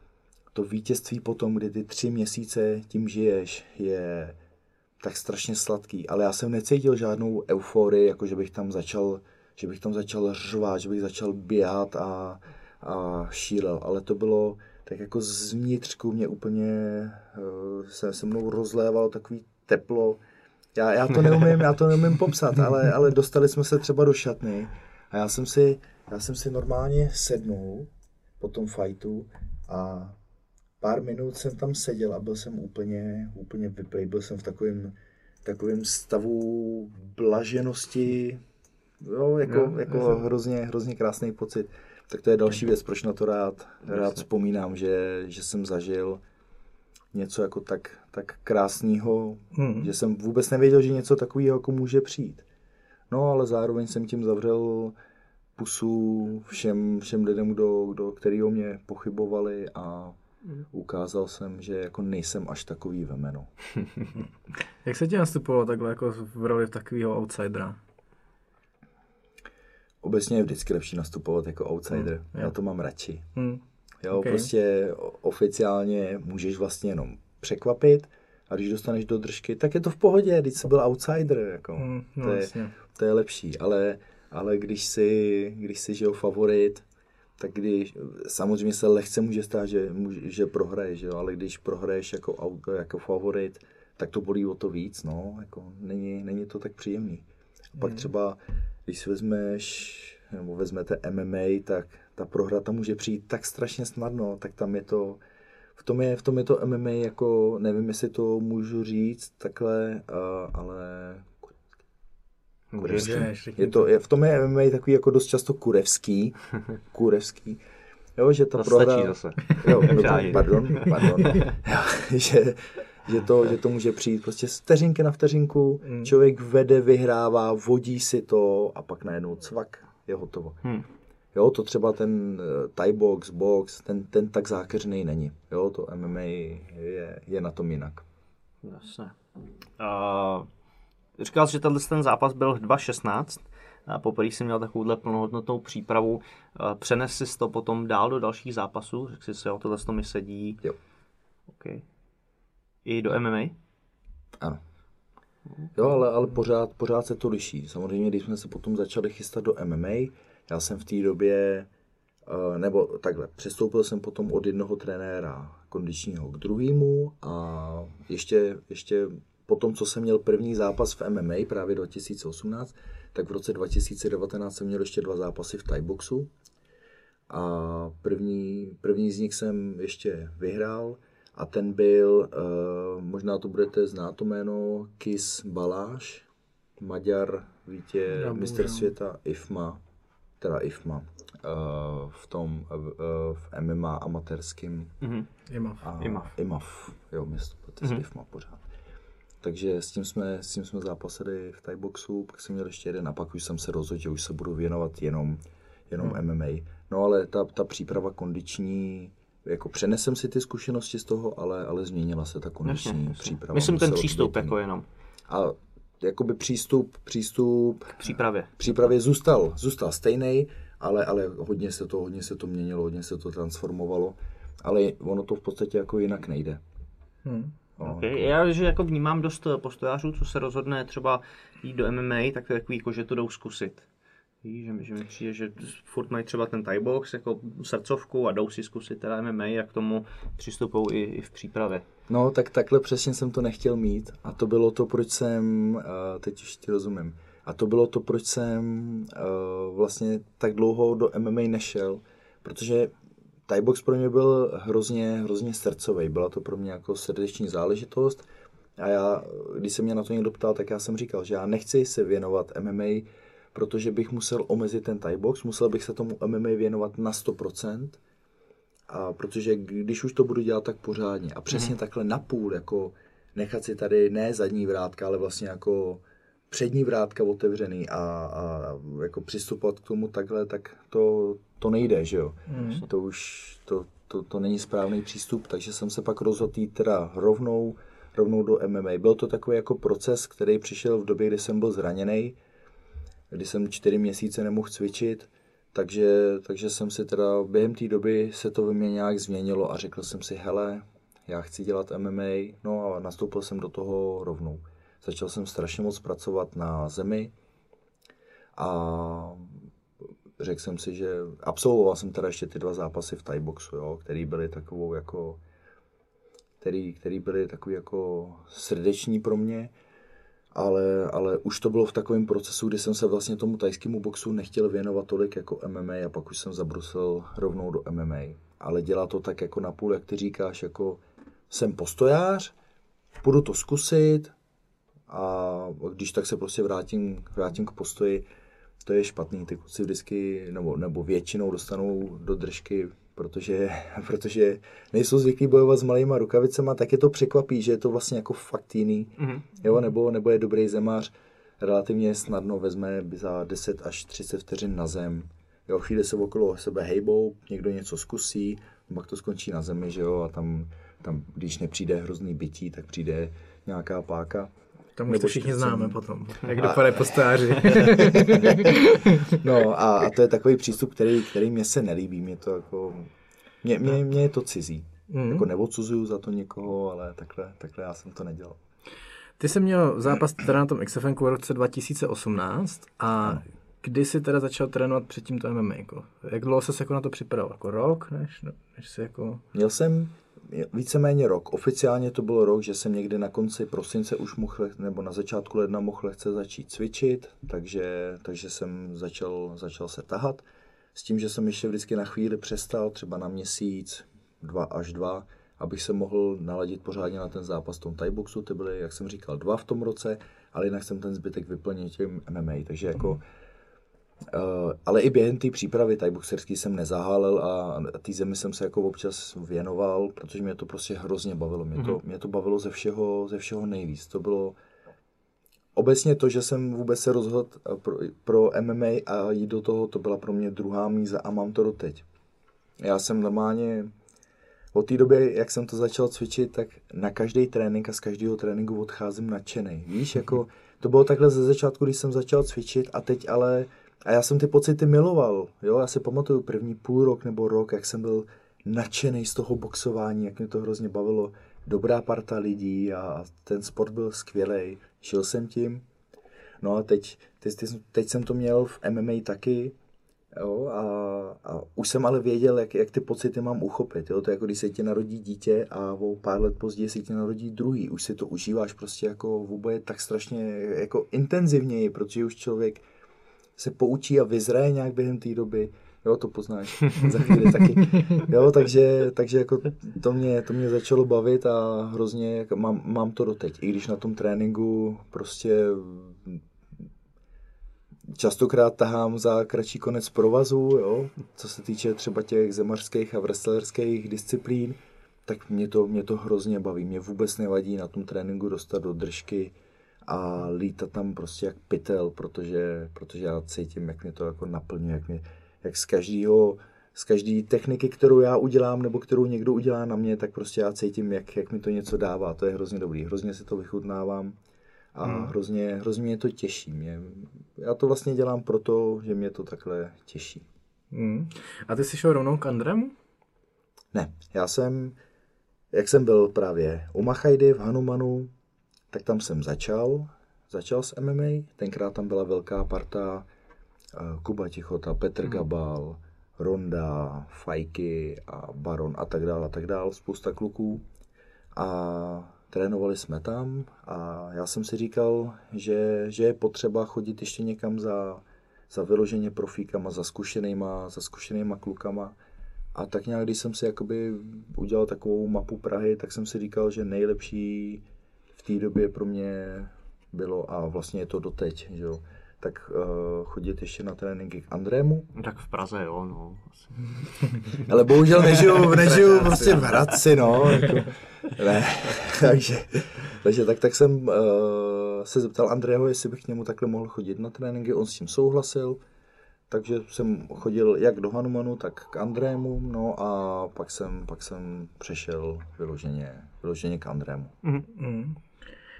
to vítězství potom, kdy ty tři měsíce tím žiješ, je tak strašně sladký, ale já jsem necítil žádnou euforii, jako že bych tam začal, že bych tam začal řvát, že bych začal běhat a, a šílel, ale to bylo tak jako zvnitřku mě úplně uh, se se mnou rozlévalo takový teplo. Já, já to neumím, já to neumím popsat, ale, ale dostali jsme se třeba do šatny a já jsem si, já jsem si normálně sednul po tom fajtu a pár minut jsem tam seděl a byl jsem úplně, úplně vyplej. Byl jsem v takovém, takovém stavu blaženosti, jo, jako, jo, jako hrozně, hrozně krásný pocit. Tak to je další věc, proč na to rád, rád vzpomínám, že, že jsem zažil něco jako tak, tak krásného, hmm. že jsem vůbec nevěděl, že něco takového jako může přijít. No ale zároveň jsem tím zavřel pusu všem, všem lidem, kdo, kdo, který o mě pochybovali a. ukázal jsem, že jako nejsem až takový ve menu. Jak se ti nastupovalo takhle jako v roli takového outsidera? Obecně je vždycky lepší nastupovat jako outsider. Hmm, Já to mám radši. Hmm. Jo, okay. prostě oficiálně můžeš vlastně jenom překvapit a když dostaneš do držky, tak je to v pohodě, když jsi byl outsider, jako. Hmm, no, to, je, to je lepší, ale, ale když jsi, když jsi žil favorit, tak když, samozřejmě se lehce může stát, že, že prohraješ, jo, ale když prohraješ jako, jako favorit, tak to bolí o to víc, no, jako není, není to tak příjemný. A pak hmm. třeba, když si vezmeš, nebo vezmete MMA, tak ta prohra tam může přijít tak strašně snadno, tak tam je to, v tom je, v tom je to MMA jako, nevím, jestli to můžu říct takhle, ale kurevský. Je to, je, v tom je MMA takový jako dost často kurevský, kurevský, jo, že ta to prohra... zase. Jo, no to, pardon, pardon. jo, že, že to, že to může přijít prostě z vteřinky na vteřinku, hmm. člověk vede, vyhrává, vodí si to a pak najednou cvak, je hotovo. Hmm. Jo, to třeba ten uh, Thai box, box, ten, ten tak zákeřný není. Jo, to MMA je, je na tom jinak. Jasně. Uh, říkal jsi, že tenhle ten zápas byl 2.16. Poprvé jsem měl takovouhle plnohodnotnou přípravu. Přenes si to potom dál do dalších zápasů? Řekl jsi si, jo, tohle to mi sedí. Jo. Okay. I do MMA? Ano. Jo, ale, ale pořád, pořád se to liší. Samozřejmě, když jsme se potom začali chystat do MMA, já jsem v té době, eh, nebo takhle, přestoupil jsem potom od jednoho trenéra kondičního k druhému a ještě, ještě po tom, co jsem měl první zápas v MMA právě 2018, tak v roce 2019 jsem měl ještě dva zápasy v Thai boxu. A první, první z nich jsem ještě vyhrál a ten byl, uh, možná to budete znát to jméno, Kis Baláš, Maďar, vítě, mistr světa IFMA teda IFMA, uh, v tom, uh, v MMA amatérským. Mm-hmm. IMAF. A, IMAF. IMAF, jo, město, mm-hmm. IFMA pořád. Takže s tím jsme, s tím jsme zápasili v Thai boxu, pak jsem měl ještě jeden a pak už jsem se rozhodl, že už se budu věnovat jenom, jenom mm. MMA. No ale ta, ta příprava kondiční, jako přenesem si ty zkušenosti z toho, ale, ale změnila se ta kondiční jasně, příprava. Myslím ten přístup jako jenom. A jakoby přístup, přístup k přípravě. Přípravě zůstal, zůstal stejný, ale, ale hodně se to, hodně se to měnilo, hodně se to transformovalo, ale ono to v podstatě jako jinak nejde. Hmm. No, Okay. Já, že jako vnímám dost postojářů, co se rozhodne třeba jít do MMA, tak to je takový, jako, že to jdou zkusit. Víš, že, že mi přijde, že furt mají třeba ten Thai box jako srdcovku a jdou si zkusit teda MMA a k tomu přistupují i, i v přípravě. No, tak takhle přesně jsem to nechtěl mít a to bylo to, proč jsem, uh, teď už ti rozumím, a to bylo to, proč jsem uh, vlastně tak dlouho do MMA nešel, protože Thai box pro mě byl hrozně, hrozně srdcový, byla to pro mě jako srdeční záležitost. A já, když se mě na to někdo ptal, tak já jsem říkal, že já nechci se věnovat MMA, protože bych musel omezit ten Thai box, musel bych se tomu MMA věnovat na 100%, a protože když už to budu dělat tak pořádně. A přesně mm. takhle napůl, jako nechat si tady ne zadní vrátka, ale vlastně jako přední vrátka otevřený a, a jako přistupovat k tomu takhle, tak to, to nejde, že jo. Mm. To už, to, to, to není správný přístup, takže jsem se pak rozhodl jít teda rovnou, rovnou do MMA. Byl to takový jako proces, který přišel v době, kdy jsem byl zraněný, kdy jsem čtyři měsíce nemohl cvičit, takže, takže jsem si teda během té doby se to ve mně nějak změnilo a řekl jsem si, hele, já chci dělat MMA, no a nastoupil jsem do toho rovnou. Začal jsem strašně moc pracovat na zemi a řekl jsem si, že absolvoval jsem teda ještě ty dva zápasy v Thai boxu, jo, který byly takovou jako který, který byly takový jako srdeční pro mě ale, ale už to bylo v takovém procesu, kdy jsem se vlastně tomu tajskému boxu nechtěl věnovat tolik jako MMA a pak už jsem zabrusil rovnou do MMA. Ale dělá to tak jako napůl, jak ty říkáš, jako jsem postojář, budu to zkusit a když tak se prostě vrátím, vrátím k postoji, to je špatný, ty kluci vždycky, nebo, nebo většinou dostanou do držky protože, protože nejsou zvyklí bojovat s malýma rukavicema, tak je to překvapí, že je to vlastně jako fakt jiný, mm-hmm. jo, nebo, nebo je dobrý zemář, relativně snadno vezme za 10 až 30 vteřin na zem, jo, chvíli se okolo sebe hejbou, někdo něco zkusí, pak to skončí na zemi, že jo, a tam, tam když nepřijde hrozný bytí, tak přijde nějaká páka. Tam už to všichni známe potom, jak dopadají postáři. no a, a, to je takový přístup, který, který mě se nelíbí. Mě to jako, mě, mě, mě je to cizí. Mm. Jako neodsuzuju za to někoho, ale takhle, takhle já jsem to nedělal. Ty jsi měl zápas teda na tom XFN v roce 2018 a kdy jsi teda začal trénovat před tímto MMA? Jako? Jak dlouho jsi se jako na to připravoval? Jako rok? Než, než jsi jako... Měl jsem víceméně rok. Oficiálně to bylo rok, že jsem někdy na konci prosince už mohl, nebo na začátku ledna mohl lehce začít cvičit, takže, takže jsem začal, začal se tahat. S tím, že jsem ještě vždycky na chvíli přestal, třeba na měsíc, dva až dva, abych se mohl naladit pořádně na ten zápas v tom Thai boxu. Ty byly, jak jsem říkal, dva v tom roce, ale jinak jsem ten zbytek vyplnil tím MMA. Takže jako Uh, ale i během té přípravy tajboxerský jsem nezahálel a té zemi jsem se jako občas věnoval, protože mě to prostě hrozně bavilo. Mě to, mm-hmm. mě to bavilo ze všeho, ze všeho nejvíc. To bylo obecně to, že jsem vůbec se rozhodl eh, pro, pro MMA a jít do toho, to byla pro mě druhá míza a mám to doteď. Já jsem normálně od té doby, jak jsem to začal cvičit, tak na každý trénink a z každého tréninku odcházím nadšený. Víš, jako to bylo takhle ze začátku, když jsem začal cvičit a teď ale a já jsem ty pocity miloval, jo, já si pamatuju první půl rok nebo rok, jak jsem byl nadšený z toho boxování, jak mě to hrozně bavilo. Dobrá parta lidí a ten sport byl skvělý. Šel jsem tím. No a teď, teď, teď jsem to měl v MMA taky, Jo, a, a už jsem ale věděl, jak, jak ty pocity mám uchopit. Jo? To je jako když se ti narodí dítě a o pár let později se ti narodí druhý. Už si to užíváš prostě jako v oboje tak strašně jako intenzivněji, protože už člověk se poučí a vyzraje nějak během té doby. Jo, to poznáš za chvíli taky. Jo, takže, takže jako to mě, to mě začalo bavit a hrozně jako mám, mám to doteď. I když na tom tréninku prostě častokrát tahám za kratší konec provazu, jo, co se týče třeba těch zemařských a wrestlerských disciplín, tak mě to, mě to hrozně baví. Mě vůbec nevadí na tom tréninku dostat do držky, a lítat tam prostě jak pytel, protože, protože já cítím, jak mě to jako naplňuje, jak, mě, jak z každého z každé techniky, kterou já udělám, nebo kterou někdo udělá na mě, tak prostě já cítím, jak, jak mi to něco dává. To je hrozně dobrý. Hrozně si to vychutnávám a hmm. hrozně, hrozně mě to těší. Mě, já to vlastně dělám proto, že mě to takhle těší. Hmm. A ty jsi šel rovnou k Andremu? Ne, já jsem, jak jsem byl právě u Machajdy v Hanumanu, tak tam jsem začal, začal s MMA, tenkrát tam byla velká parta eh, Kuba Tichota, Petr Gabal, Ronda, Fajky a Baron a tak dále a tak dále, spousta kluků. A trénovali jsme tam a já jsem si říkal, že, že je potřeba chodit ještě někam za, za vyloženě profíkama, za zkušenýma, za zkušenýma klukama. A tak nějak, když jsem si jakoby udělal takovou mapu Prahy, tak jsem si říkal, že nejlepší v té době pro mě bylo, a vlastně je to doteď, že jo, tak uh, chodit ještě na tréninky k Andrému. No Tak v Praze, jo, no. Asi. Ale bohužel nežiju, nežiju prostě v Hradci, no. Jako, ne, takže, takže tak, tak jsem uh, se zeptal Andreho, jestli bych k němu takhle mohl chodit na tréninky, on s tím souhlasil. Takže jsem chodil jak do Hanumanu, tak k Andrému, no a pak jsem, pak jsem přešel vyloženě, vyloženě k Andrému. Hmm.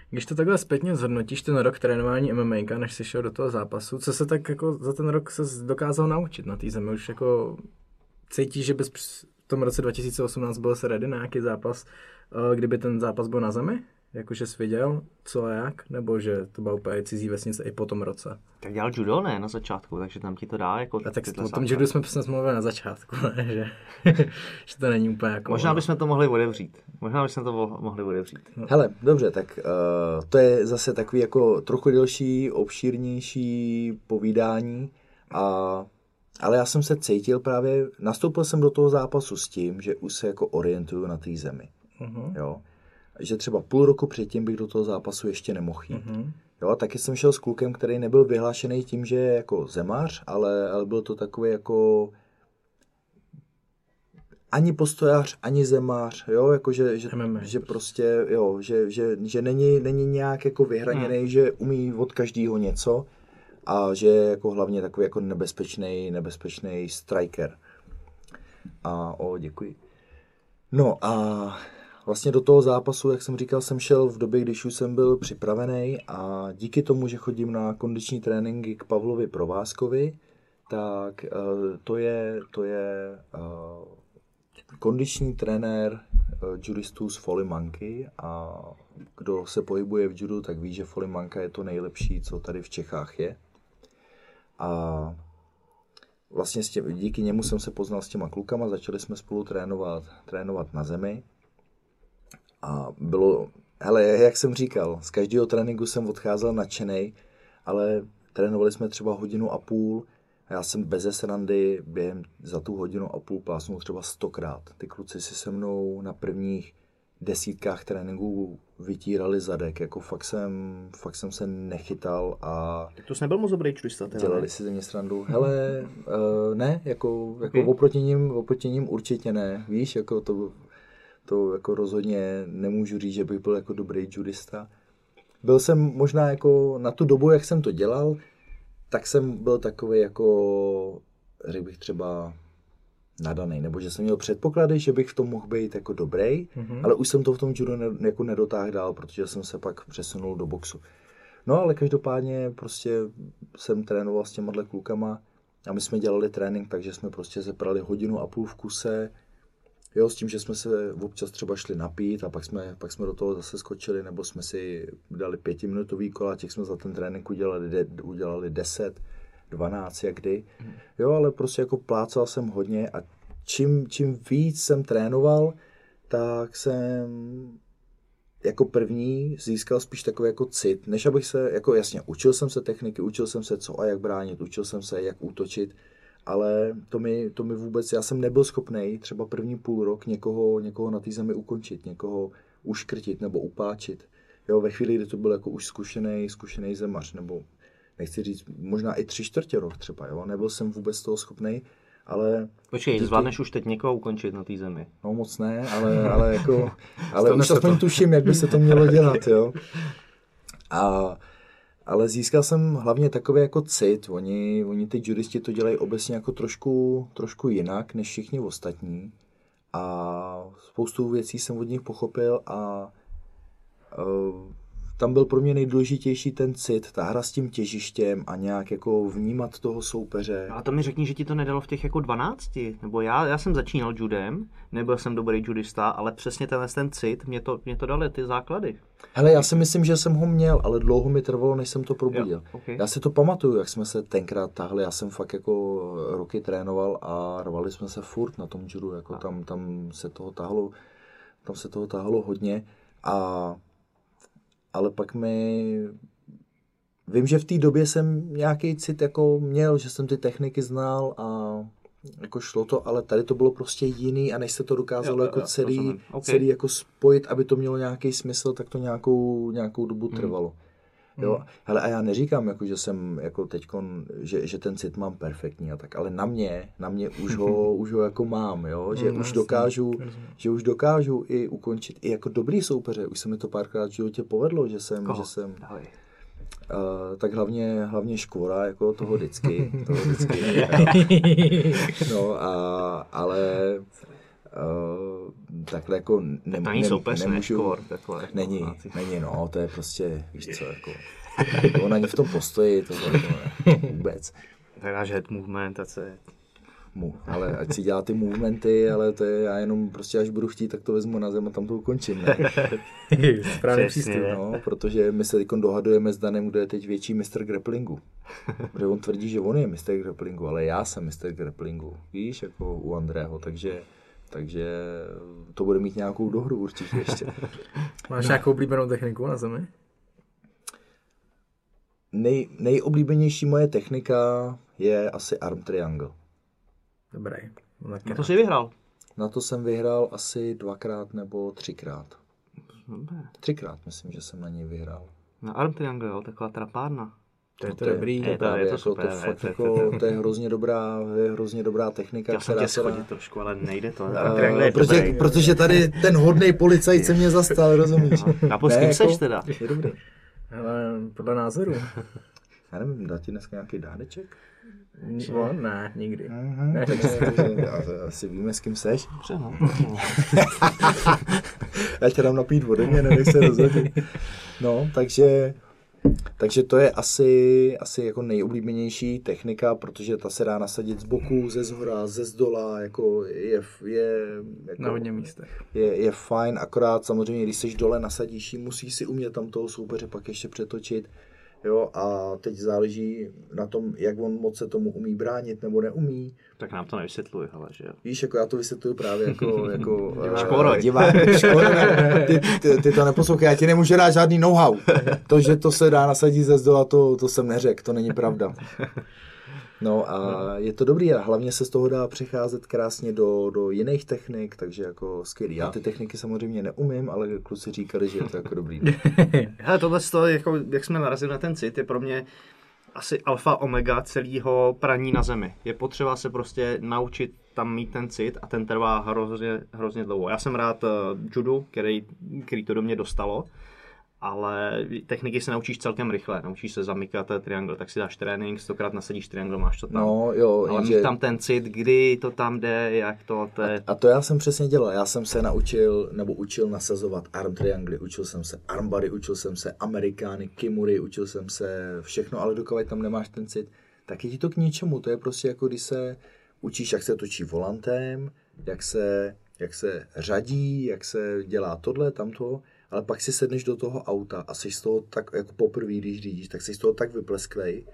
Když to takhle zpětně zhodnotíš ten rok trénování MMA, než jsi šel do toho zápasu, co se tak jako za ten rok se dokázal naučit na té zemi? Už jako cítíš, že bys v tom roce 2018 byl se ready na nějaký zápas, eh, kdyby ten zápas byl na zemi? Jakože jsi viděl, co a jak? Nebo že to byla úplně cizí vesnice i po tom roce? Tak dělal judo, ne, na začátku, takže tam ti to dá jako... A tak o tom judu jsme přesně mluvili na začátku, ne? Že, že to není úplně jako... Možná bychom to mohli otevřít. Možná bychom to mo- mohli otevřít. Hele, dobře, tak uh, to je zase takový jako trochu delší, obšírnější povídání, a, ale já jsem se cítil právě, nastoupil jsem do toho zápasu s tím, že už se jako orientuju na té zemi. Mhm. Jo? Že třeba půl roku předtím bych do toho zápasu ještě nemohl jít. Mhm. Jo, a taky jsem šel s klukem, který nebyl vyhlášený tím, že je jako zemář, ale, ale byl to takový jako ani postojář, ani zemář, jo, jako že, že, MMA že prostě, jo, že, že, že není, není nějak jako vyhraněný, hmm. že umí od každého něco a že je jako hlavně takový jako nebezpečný, nebezpečný striker. A o, děkuji. No a vlastně do toho zápasu, jak jsem říkal, jsem šel v době, když už jsem byl připravený a díky tomu, že chodím na kondiční tréninky k Pavlovi Provázkovi, tak eh, to je, to je eh, kondiční trenér eh, judistů z Folly Monkey a kdo se pohybuje v judu, tak ví, že Folly Manka je to nejlepší, co tady v Čechách je. A vlastně tě, díky němu jsem se poznal s těma klukama, začali jsme spolu trénovat, trénovat na zemi. A bylo, hele, jak jsem říkal, z každého tréninku jsem odcházel nadšenej, ale trénovali jsme třeba hodinu a půl a já jsem bez srandy během za tu hodinu a půl plásnul třeba stokrát. Ty kluci si se mnou na prvních desítkách tréninků vytírali zadek, jako fakt jsem, fakt jsem se nechytal a Tak to jsi nebyl moc dobrý čurista, teda, dělali ne? si ze mě srandu. Hele, uh, ne, jako, jako Ok. oproti, ním, oproti ním určitě ne, víš, jako to, to jako rozhodně nemůžu říct, že bych byl jako dobrý judista. Byl jsem možná jako na tu dobu, jak jsem to dělal, tak jsem byl takový jako, řekl bych třeba nadaný, nebo že jsem měl předpoklady, že bych v tom mohl být jako dobrý, mm-hmm. ale už jsem to v tom judo ne, jako nedotáhl dál, protože jsem se pak přesunul do boxu. No ale každopádně prostě jsem trénoval s těma klukama a my jsme dělali trénink, takže jsme prostě zeprali hodinu a půl v kuse, jo, s tím, že jsme se občas třeba šli napít a pak jsme, pak jsme do toho zase skočili, nebo jsme si dali pětiminutový kola, těch jsme za ten trénink udělali, de, udělali 10, 12, jak kdy. Jo, ale prostě jako plácal jsem hodně a čím, čím víc jsem trénoval, tak jsem jako první získal spíš takový jako cit, než abych se, jako jasně, učil jsem se techniky, učil jsem se co a jak bránit, učil jsem se jak útočit, ale to mi, to mi vůbec, já jsem nebyl schopný třeba první půl rok někoho, někoho na té zemi ukončit, někoho uškrtit nebo upáčit. Jo, ve chvíli, kdy to byl jako už zkušený, zkušený zemař, nebo nechci říct, možná i tři čtvrtě rok třeba, jo, nebyl jsem vůbec toho schopný, ale Počkej, díky- zvládneš už teď někoho ukončit na té zemi. No moc ne, ale, ale jako, ale už aspoň to. tuším, jak by se to mělo dělat, jo. A, ale získal jsem hlavně takový jako cit, oni, oni ty juristi to dělají obecně jako trošku, trošku jinak, než všichni ostatní. A spoustu věcí jsem od nich pochopil a uh, tam byl pro mě nejdůležitější ten cit, ta hra s tím těžištěm a nějak jako vnímat toho soupeře. A to mi řekni, že ti to nedalo v těch jako 12, nebo já, já jsem začínal judem, nebyl jsem dobrý judista, ale přesně tenhle ten cit, mě to, mě to dali ty základy. Hele, já si myslím, že jsem ho měl, ale dlouho mi trvalo, než jsem to probudil. Jo, okay. Já si to pamatuju, jak jsme se tenkrát tahli, já jsem fakt jako roky trénoval a rvali jsme se furt na tom judu, jako tam, tam se toho tahlo, tam se toho tahlo hodně a ale pak mi vím, že v té době jsem nějaký cit jako měl, že jsem ty techniky znal a jako šlo to, ale tady to bylo prostě jiný a než se to dokázalo Jo, jako jo, celý, rozumím. Ok. celý jako spojit, aby to mělo nějaký smysl, tak to nějakou, nějakou dobu Hmm. Jo, hele, a já neříkám, jako, že jsem jako teďkon, že, že ten cit mám perfektní a tak, ale na mě, na mě už ho, už ho jako mám, jo, že Hmm, už dokážu, že už dokážu i ukončit i jako dobrý soupeře, už se mi to párkrát v životě povedlo, že jsem, Koho? že jsem, Dávej. Uh, tak hlavně, hlavně škvora, jako toho vždycky, toho vždycky. no, a, ale uh, takhle jako ne, není soupeř, ne, škvor, takhle. jako Není, znáci. není, no, to je prostě, víš co, jako, on ani v tom postoji, to, to, to vůbec. Tak dáš head movement, a se... Mu, ale ať si dělá ty movementy, ale to je, já jenom prostě až budu chtít, tak to vezmu na zem a tam to ukončím, ne? Správný přístup. No, protože my se teď dohadujeme s Danem, kdo je teď větší mistr grapplingu. Protože on tvrdí, že on je mistr grapplingu, ale já jsem mistr grapplingu. Víš, jako u Andrého, takže, takže to bude mít nějakou dohru určitě ještě. Máš nějakou oblíbenou techniku na zemi? Nej, nejoblíbenější moje technika je asi arm triangle. Dobrý. No, No to jsi vyhrál. Na to jsem vyhrál asi dvakrát nebo třikrát. Dobré. Třikrát myslím, že jsem na něj vyhrál. Na arm triangle, jo, taková trapárna. To je No to dobrý. je to- právě je to jako super, to, je fakt to- jako, to je hrozně dobrá, je hrozně dobrá technika, Chtěl jsem která tě schodit trošku, ale nejde to. Triangle je protože, dobrý. protože tady ten hodný policajt se mě zastal, rozumíš? A po s Ne, kým jako- seš teda? Je dobrý. Ale podle názoru. Já nevím, dá ti dneska nějaký dáreček? No, ne, nikdy. Mhm, Ne. takže- takže Asi víme, s kým seš. Dobře, no. Já tě dám napít ode mě, nenech se rozhodit. No, takže, takže to je asi, asi jako nejoblíbenější technika, protože ta se dá nasadit z boku, ze zhora, ze zdola, jako je, je, jako, Na hodně místech. je, je fajn, akorát samozřejmě, když seš dole, nasadíš musíš si umět tam toho soupeře pak ještě přetočit. Jo, a teď záleží na tom, jak on moc se tomu umí bránit nebo neumí. Tak nám to nevysvětluj, ale že jo. Víš, jako já to vysvětluju právě jako, jako eh, Škoroj. divák. Škoroj. Ty, ty, ty, to neposlouchej, já ti nemůžu dát žádný know-how. To, že to se dá nasadit ze zdola, to, to jsem neřekl, to není pravda. No a je to dobrý a hlavně se z toho dá přecházet krásně do, do jiných technik, takže jako skvělý. Já ty techniky samozřejmě neumím, ale kluci říkali, že je to jako dobrý. Hele, tohle z toho, jako, jak jsme narazili na ten cit, je pro mě asi alfa omega celého praní na zemi. Je potřeba se prostě naučit tam mít ten cit a ten trvá hrozně, hrozně dlouho. Já jsem rád uh, judu, který, který to do mě dostalo, ale techniky se naučíš celkem rychle. Naučíš se zamykat triangle, tak si dáš trénink, stokrát nasadíš triangle, máš to tam. No jo, ale jenže- mít tam ten cit, kdy to tam jde, jak to, to je... A to já jsem přesně dělal. Já jsem se naučil, nebo učil nasazovat arm triangly, učil jsem se armbary, učil jsem se amerikány, kimury, učil jsem se všechno, ale dokud tam nemáš ten cit, tak je ti to k ničemu. To je prostě jako když se učíš, jak se točí volantem, jak se, jak se řadí, jak se dělá tohle, tamto, ale pak si sedneš do toho auta a jsi z toho tak, jako poprvé, když řídíš, tak jsi z toho tak vyplesklej,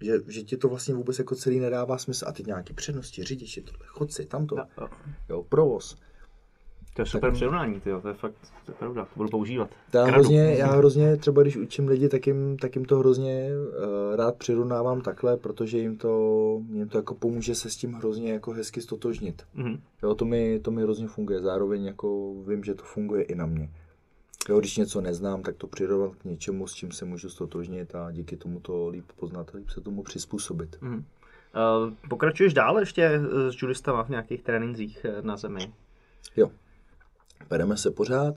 že, že ti to vlastně vůbec jako celý nedává smysl. A teď nějaký přednosti, řidiči, tohle, chodci, tamto. Jo, jo. Jo, provoz. To je super přirovnání, tyjo, to je fakt, to je pravda, to budu používat. Já Kradu. hrozně, já hrozně, třeba když učím lidi, tak jim, tak jim to hrozně uh, rád přirovnávám takhle, protože jim to, jim to jako pomůže se s tím hrozně jako hezky stotožnit. Mhm. Jo, to mi, to mi hrozně funguje, zároveň jako vím, že to funguje i na mě. Jo, když něco neznám, tak to přirovnat k něčemu, s čím se můžu stotožnit a díky tomu to líp poznat a líp se tomu přizpůsobit. Uh, pokračuješ dál ještě eh, s judistama v nějakých trénincích eh, na zemi? Jo, bereme se pořád.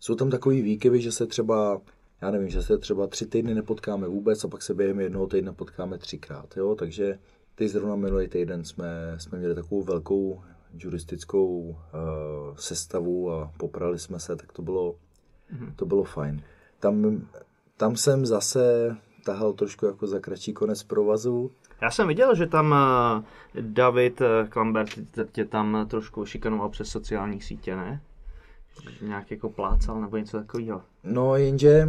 Jsou tam takový výkyvy, že se třeba, já nevím, že se třeba tři týdny nepotkáme vůbec a pak se během jednoho týdne potkáme třikrát. Jo? Takže teď zrovna minulý týden jsme, jsme měli takovou velkou juristickou uh, sestavu a poprali jsme se, tak to bylo, to bylo fajn. tam, tam jsem zase tahal trošku jako za kratší konec provazu. Já jsem viděl, že tam eh, David eh, Klambert tě tam trošku šikanoval přes sociální sítě, ne? Že Nějak jako plácal nebo něco takového. No jenže,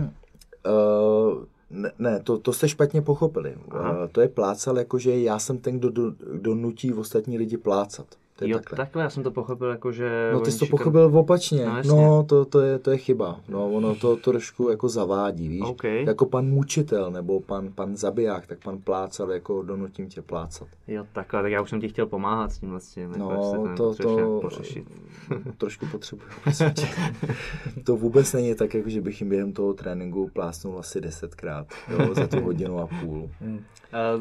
uh, ne, ne to, to jste špatně pochopili. Uh, to je plácal, jakože já jsem ten, kdo, kdo, kdo nutí ostatní lidi plácat. To je Jo, takhle. takhle. já jsem to pochopil jako, že... No ty jsi to šikan- pochopil opačně. No, No, jasně. no to, to, je, to je chyba. No, ono to, trošku jako zavádí, víš. OK. Jako pan mučitel nebo pan, pan zabiják, tak pan plácal, jako donutím tě plácat. Jo, takhle, tak já už jsem ti chtěl pomáhat s tím s tím. No, jako, to, to, to pořešit. trošku potřebuji přesvědčit. to vůbec není tak, jako že bych jim během toho tréninku plásnul asi desetkrát jo, za tu hodinu a půl.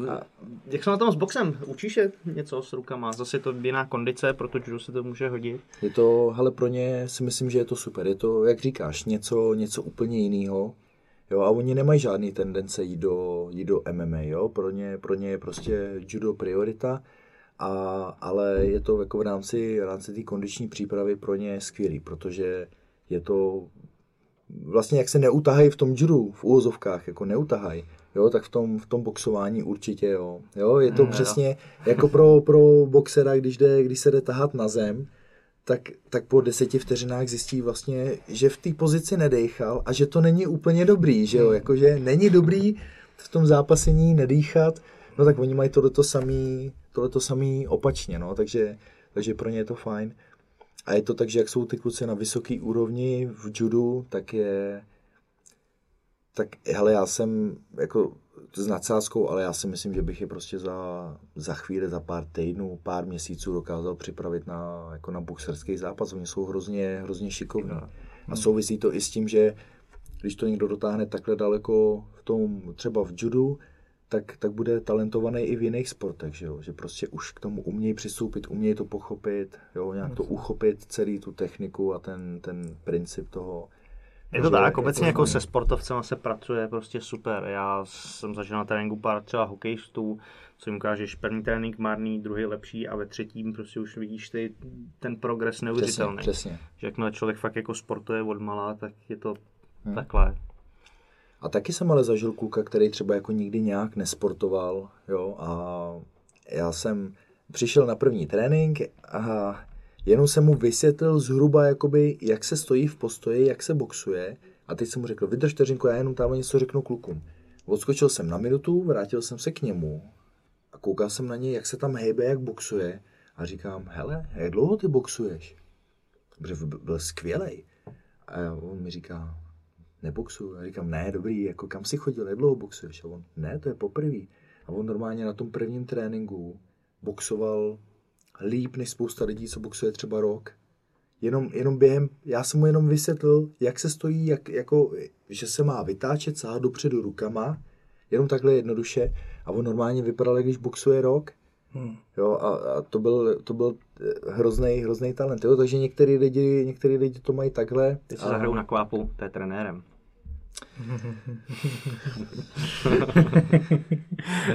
Uh, jak jsme na tom s boxem? Učíš je něco s rukama? Zase je to jiná kondice, protože judo se to může hodit. Je to, hele, pro ně si myslím, že je to super. Je to, jak říkáš, něco, něco úplně jiného. Jo, a oni nemají žádný tendence jít do, jít do MMA, jo. Pro ně, pro ně je prostě judo priorita, a, ale je to jako v rámci, v rámci té kondiční přípravy pro ně skvělý, protože je to vlastně jak se neutahají v tom judu, v úvozovkách, jako neutahají, jo, tak v tom, v tom boxování určitě, jo. jo je to Mm, jo. přesně jako pro, pro boxera, když, jde, když se jde tahat na zem, tak, tak po deseti vteřinách zjistí vlastně, že v té pozici nedechal a že to není úplně dobrý, že jo, jakože není dobrý v tom zápasení nedýchat, no tak oni mají tohleto samý, tohleto samý opačně, no, takže, takže pro ně je to fajn. A je to tak, že jak jsou ty kluci na vysoké úrovni v judu, tak je, tak hele, já jsem jako s nadsázkou, ale já si myslím, že bych je prostě za, za chvíli, za pár týdnů, pár měsíců dokázal připravit na, jako na boxerský zápas. Oni jsou hrozně, hrozně šikovní. A souvisí to i s tím, že když to někdo dotáhne takhle daleko v tom, třeba v judu, tak, tak bude talentovaný i v jiných sportech, že, jo? že prostě už k tomu umějí přistoupit, umějí to pochopit, jo? nějak to uchopit, celý tu techniku a ten, ten princip toho. Je to tak, obecně jako se sportovcem se pracuje prostě super. Já jsem zažil na tréninku pár třeba hokejistů, co jim ukážeš první trénink marný, druhý lepší a ve třetím prostě už vidíš ty, ten progres Přesně, neuvěřitelný. přesně. Že jakmile člověk fakt jako sportuje od malá, tak je to Hmm. takhle. A taky jsem ale zažil kluka, který třeba jako nikdy nějak nesportoval, jo, a já jsem přišel na první trénink a jenom jsem mu vysvětlil zhruba, jakoby, jak se stojí v postoji, jak se boxuje a teď jsem mu řekl, vydrž vteřinku, já jenom tam něco řeknu klukům. Odskočil jsem na minutu, vrátil jsem se k němu a koukal jsem na něj, jak se tam hejbe, jak boxuje a říkám, hele, jak dlouho ty boxuješ? Protože byl- skvělej. A on mi říká, neboxuju. Já říkám, ne, dobrý, jako kam si chodil, jak dlouho boxuješ? A on, ne, to je poprvé. A on normálně na tom prvním tréninku boxoval líp než spousta lidí, co boxuje třeba rok. Jenom, jenom během, já jsem mu jenom vysvětlil, jak se stojí, jak, jako, že se má vytáčet, sahat dopředu rukama, jenom takhle jednoduše. A on normálně vypadal, když boxuje rok. Hmm. Jo, a, a to byl, to byl hrozný, hrozný talent. Jo, takže některý lidi, některý lidi to mají takhle. Ty se a- zahrajou na kvápu, to je trenérem.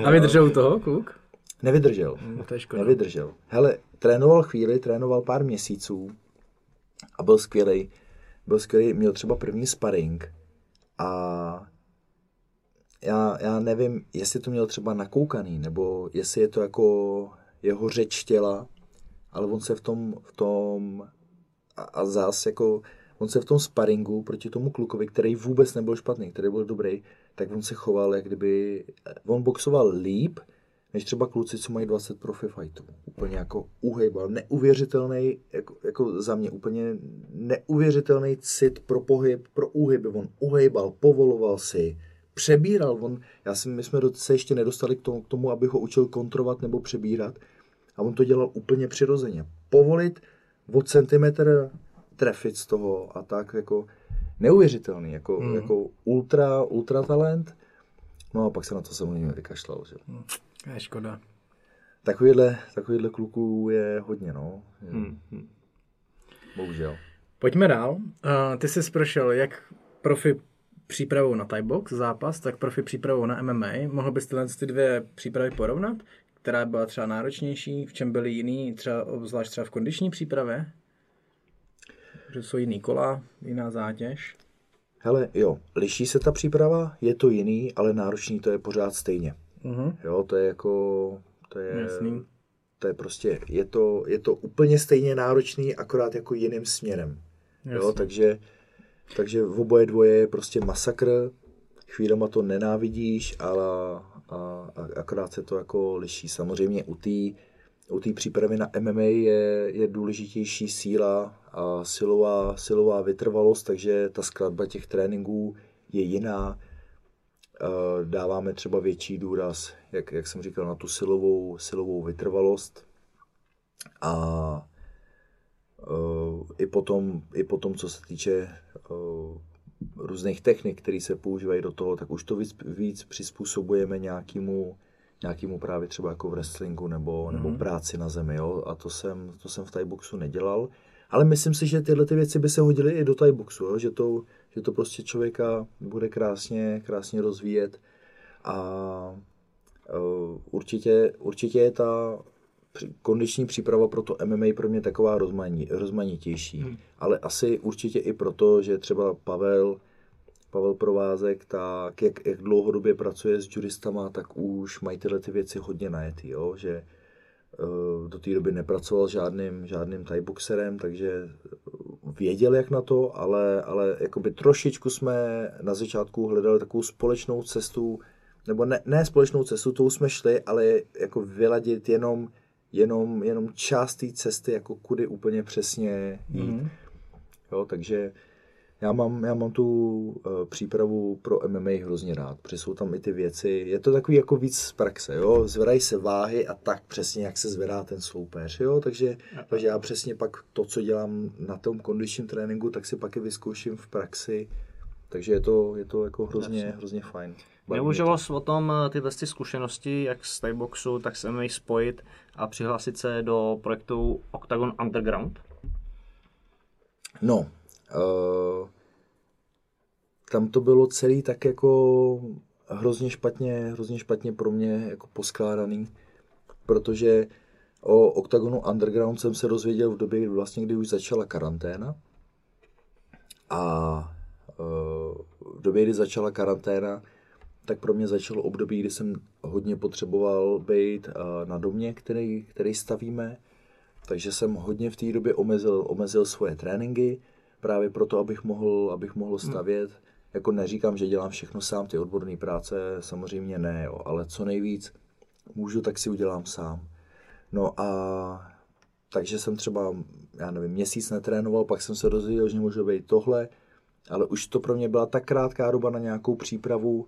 A vydržel toho, kluk? Nevydržel. No, to je škoda. Nevydržel. Hele, trénoval chvíli, trénoval pár měsíců a byl skvělý. Byl skvělý, měl třeba první sparring a já, já nevím, jestli to měl třeba nakoukaný, nebo jestli je to jako jeho řeč těla, ale on se v tom, v tom a, a zás jako, on se v tom sparingu proti tomu klukovi, který vůbec nebyl špatný, který byl dobrý, tak on se choval, jak kdyby, on boxoval líp, než třeba kluci, co mají 20 profi fightů. Úplně jako uhejbal, neuvěřitelný, jako, jako za mě úplně neuvěřitelný cit pro pohyb, pro úhyby. On uhejbal, povoloval si, přebíral. On, já si, my jsme do- se ještě nedostali k tomu, k tomu, aby ho učil kontrovat nebo přebírat. A on to dělal úplně přirozeně. Povolit od centimetr trefit z toho a tak jako neuvěřitelný, jako, mm. jako ultra, ultra talent. No a pak se na to samozřejmě vykašlal. Že? To je škoda. Takovýhle, takovýhle kluků je hodně, no. Hmm. hm. Bohužel. Pojďme dál. Uh, ty jsi prošel jak profi přípravou na Thai box zápas, tak profi přípravou na MMA. Mohl bys tyhle ty dvě přípravy porovnat? Která byla třeba náročnější, v čem byly jiný, třeba obzvlášť třeba v kondiční přípravě? Že jsou jiný kola, jiná zátěž. Hele, jo, liší se ta příprava, je to jiný, ale náročný to je pořád stejně. Mhm. Jo, to je jako, to je, Jasný. to je prostě, je to, je to úplně stejně náročný, akorát jako jiným směrem. Jo, Jasný. takže, takže v oboje dvoje je prostě masakr, chvílema to nenávidíš, ale a, a, akorát se to jako liší. Samozřejmě u té u té přípravy na MMA je, je důležitější síla a silová, silová vytrvalost, takže ta skladba těch tréninků je jiná. Dáváme třeba větší důraz, jak, jak jsem říkal, na tu silovou, silovou vytrvalost. A Uh, i potom, i potom, co se týče uh, různých technik, které se používají do toho, tak už to víc, víc přizpůsobujeme nějakému, nějakému právě třeba jako v wrestlingu nebo, mm. nebo práci na zemi, jo? a to jsem, to jsem v Thai boxu nedělal. Ale myslím si, že tyhle ty věci by se hodily i do Thai boxu, jo? Že, to, že to prostě člověka bude krásně, krásně rozvíjet a uh, určitě, určitě je ta kondiční příprava pro to MMA pro mě taková rozmaní, rozmanitější. Hmm. Ale asi určitě i proto, že třeba Pavel, Pavel Provázek, tak jak, jak dlouhodobě pracuje s juristama, tak už mají tyhle ty věci hodně najetý, jo? že do té doby nepracoval žádným, žádným thai boxerem, takže eh, věděl jak na to, ale, ale jakoby trošičku jsme na začátku hledali takovou společnou cestu, nebo ne, ne společnou cestu, tou jsme šli, ale jako vyladit jenom, jenom, jenom část té cesty, jako kudy úplně přesně jít. Mm. Jo, takže já mám, já mám tu uh, přípravu pro MMA hrozně rád, protože jsou tam i ty věci, je to takový jako víc z praxe, jo, zvedají se váhy a tak přesně, jak se zvedá ten soupeř, jo, takže, takže já přesně pak to, co dělám na tom kondičním tréninku, tak si pak i vyzkouším v praxi, takže je to, je to jako hrozně, hrozně fajn. Neuvažoval to. jsi o tom eh, tyhle ty zkušenosti, jak z Thaiboxu, tak s MMA spojit a přihlásit se do projektu Octagon Underground? No, tam to bylo celý tak jako hrozně špatně, hrozně špatně pro mě jako poskládaný, protože o Octagonu Underground jsem se dozvěděl v době, kdy vlastně, kdy už začala karanténa. A uh, v době, kdy začala karanténa, tak pro mě začalo období, kdy jsem hodně potřeboval být uh, na domě, který, který stavíme. Takže jsem hodně v té době omezil, omezil svoje tréninky, právě proto, abych mohl, abych mohl stavět. Hmm. Jako neříkám, že dělám všechno sám, ty odborné práce samozřejmě ne, jo, ale co nejvíc můžu, tak si udělám sám. No a takže jsem třeba, já nevím, měsíc netrénoval, pak jsem se dozvěděl, že může být tohle, ale už to pro mě byla tak krátká doba na nějakou přípravu,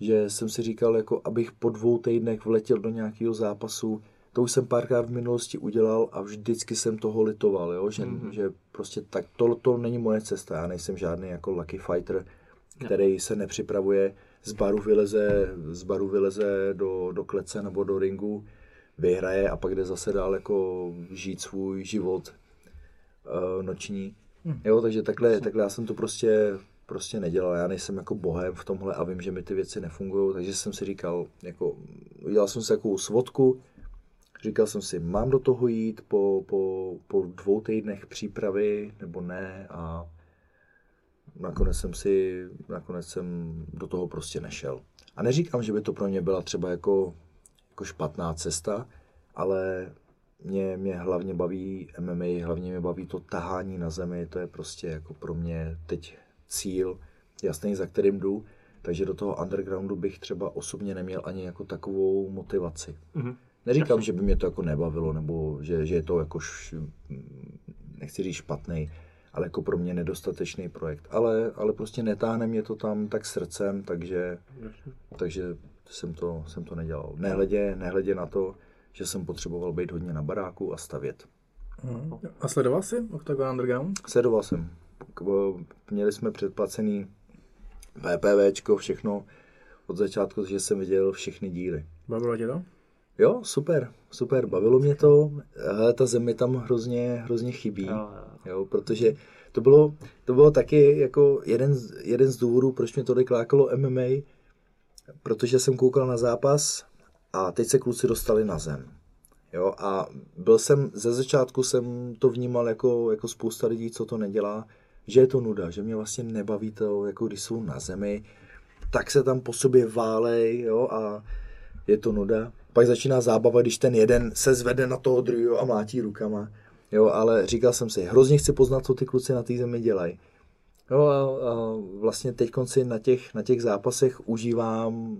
že jsem si říkal, jako abych po dvou týdnech vletěl do nějakého zápasu, to už jsem párkrát v minulosti udělal a vždycky jsem toho litoval, jo? Že, mm-hmm. že prostě tak to, to není moje cesta, já nejsem žádný jako lucky fighter, který se nepřipravuje, z baru vyleze, z baru vyleze do, do klece nebo do ringu, vyhraje a pak jde zase dál jako žít svůj život uh, noční. Hmm. Jo, takže takhle, takhle já jsem to prostě, prostě nedělal. Já nejsem jako bohem v tomhle a vím, že mi ty věci nefungují, takže jsem si říkal, jako, udělal jsem si takovou svodku, říkal jsem si, mám do toho jít po, po, po dvou týdnech přípravy nebo ne a nakonec jsem si, nakonec jsem do toho prostě nešel. A neříkám, že by to pro mě byla třeba jako, jako špatná cesta, ale mě, mě hlavně baví MMA, hlavně mě baví to tahání na zemi, to je prostě jako pro mě teď cíl, jasný, za kterým jdu, takže do toho undergroundu bych třeba osobně neměl ani jako takovou motivaci. Mhm. Neříkám, že by mě to jako nebavilo, nebo že, že je to jako, š, nechci říct špatný, ale jako pro mě nedostatečný projekt. Ale, ale prostě netáhne mě to tam tak srdcem, takže, takže jsem to, jsem to nedělal. Nehledě, nehledě na to, že jsem potřeboval být hodně na baráku a stavět. Mhm. A sledoval jsi Octagon Underground? Sledoval jsem. Měli jsme předplacený PPVčko, všechno od začátku, že jsem viděl všechny díly. Bavilo tě to? Jo, super, super, bavilo mě to. Hele, ta zem mi tam hrozně, hrozně chybí, Jo, jo. jo, protože to bylo, to bylo taky jako jeden, z- jeden z důvodů, proč mě tolik lákalo MMA, protože jsem koukal na zápas a teď se kluci dostali na zem. Jo, a byl jsem, ze začátku jsem to vnímal jako, jako spousta lidí, co to nedělá, že je to nuda, že mě vlastně nebaví to, jako když jsou na zemi, tak se tam po sobě válej, jo, a je to nuda. Pak začíná zábava, když ten jeden se zvede na toho druhého a mlátí rukama. Jo, ale říkal jsem si, hrozně chci poznat, co ty kluci na té zemi dělají. Jo, a, a vlastně teď konci na těch, na těch zápasech užívám uh,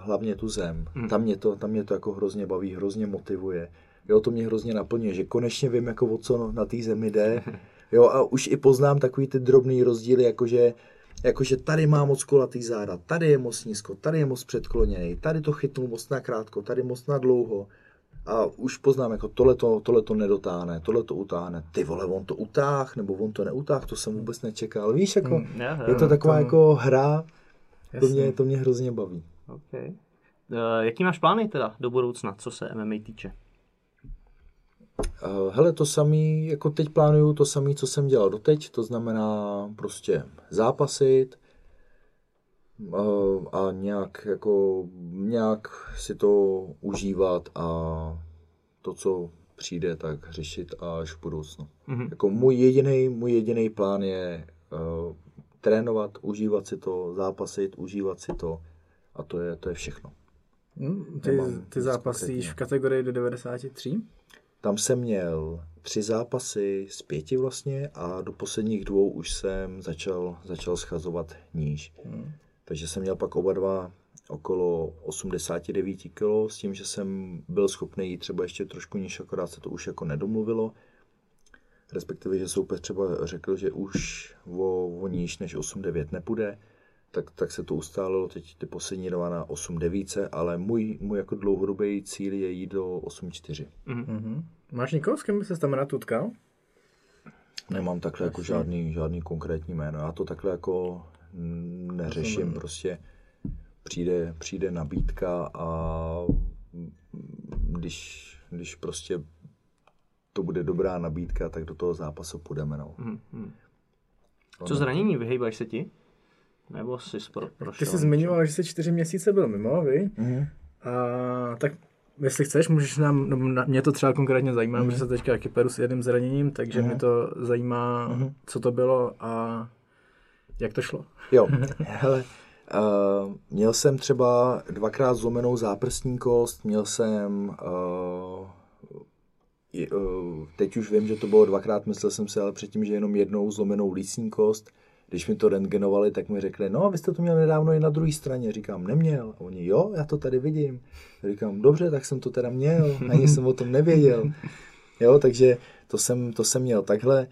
hlavně tu zem. Hmm. Tam, mě to, tam mě to jako hrozně baví, hrozně motivuje. Jo, to mě hrozně naplňuje, že konečně vím, jako o co na té zemi jde. Jo, a už i poznám takový ty drobný rozdíly, jakože jakože tady má moc kulatý záda, tady je moc nízko, tady je moc předkloněný, tady to chytnul moc na krátko, tady moc na dlouho. A už poznám, jako tohle to, tohle to nedotáhne, tohle to utáhne. Ty vole, on to utáh, nebo on to neutáh, to jsem vůbec nečekal. Víš, jako, Mm, jo, je to taková to- jako hra, to mě, to mě hrozně baví. Okay. Uh, jaký máš plány teda do budoucna, co se MMA týče? Uh, hele, to samý, jako teď plánuju to samý, co jsem dělal doteď, to znamená prostě zápasit uh, a nějak, jako, nějak si to užívat a to, co přijde, tak řešit až v budoucnu. Mhm. Jako můj jediný, můj jediný plán je uh, trénovat, užívat si to, zápasit, užívat si to a to je, to je všechno. Hm, Ty, Nemám ty zápasíš v kategorii do 93? Tam jsem měl tři zápasy z pěti vlastně a do posledních dvou už jsem začal, začal schazovat níž. Hmm. Takže jsem měl pak oba dva okolo 89 kg s tím, že jsem byl schopný jít třeba ještě trošku níž, akorát se to už jako nedomluvilo. Respektive, že soupeř třeba řekl, že už o, o níž než 8-9 nepůjde, tak, tak se to ustálilo teď ty poslední dva na 8-9, ale můj, můj jako dlouhodobý cíl je jít do 8-4. Mhm. Máš někoho, s kým se tam rád utkal? Nemám takhle jako žádný, žádný konkrétní jméno. Já to takhle jako neřeším. Prostě přijde, přijde nabídka a když, když prostě to bude dobrá nabídka, tak do toho zápasu půjdeme. No. Mhm. mhm. Co zranění, vyhejbaš se ti? Nebo jsi pro, prošel? Ty jsi zmiňoval, že jsi čtyři měsíce byl mimo, vy? Mhm. A tak jestli chceš, můžeš nám, no, na, mě to třeba konkrétně zajímá, mm. protože se teďka taky peru s jedním zraněním, takže mm. mě to zajímá, mm. co to bylo a jak to šlo. Jo, hele, uh, měl jsem třeba dvakrát zlomenou záprstní kost, měl jsem, uh, je, uh, teď už vím, že to bylo dvakrát, myslel jsem si ale předtím, že jenom jednou zlomenou lícní kost. Když mi to rentgenovali, tak mi řekli, no, vy jste to měl nedávno i na druhé straně. Říkám, neměl. A oni, jo, já to tady vidím. Říkám, dobře, tak jsem to teda měl, ani jsem o tom nevěděl. Jo, takže to jsem, to jsem měl takhle,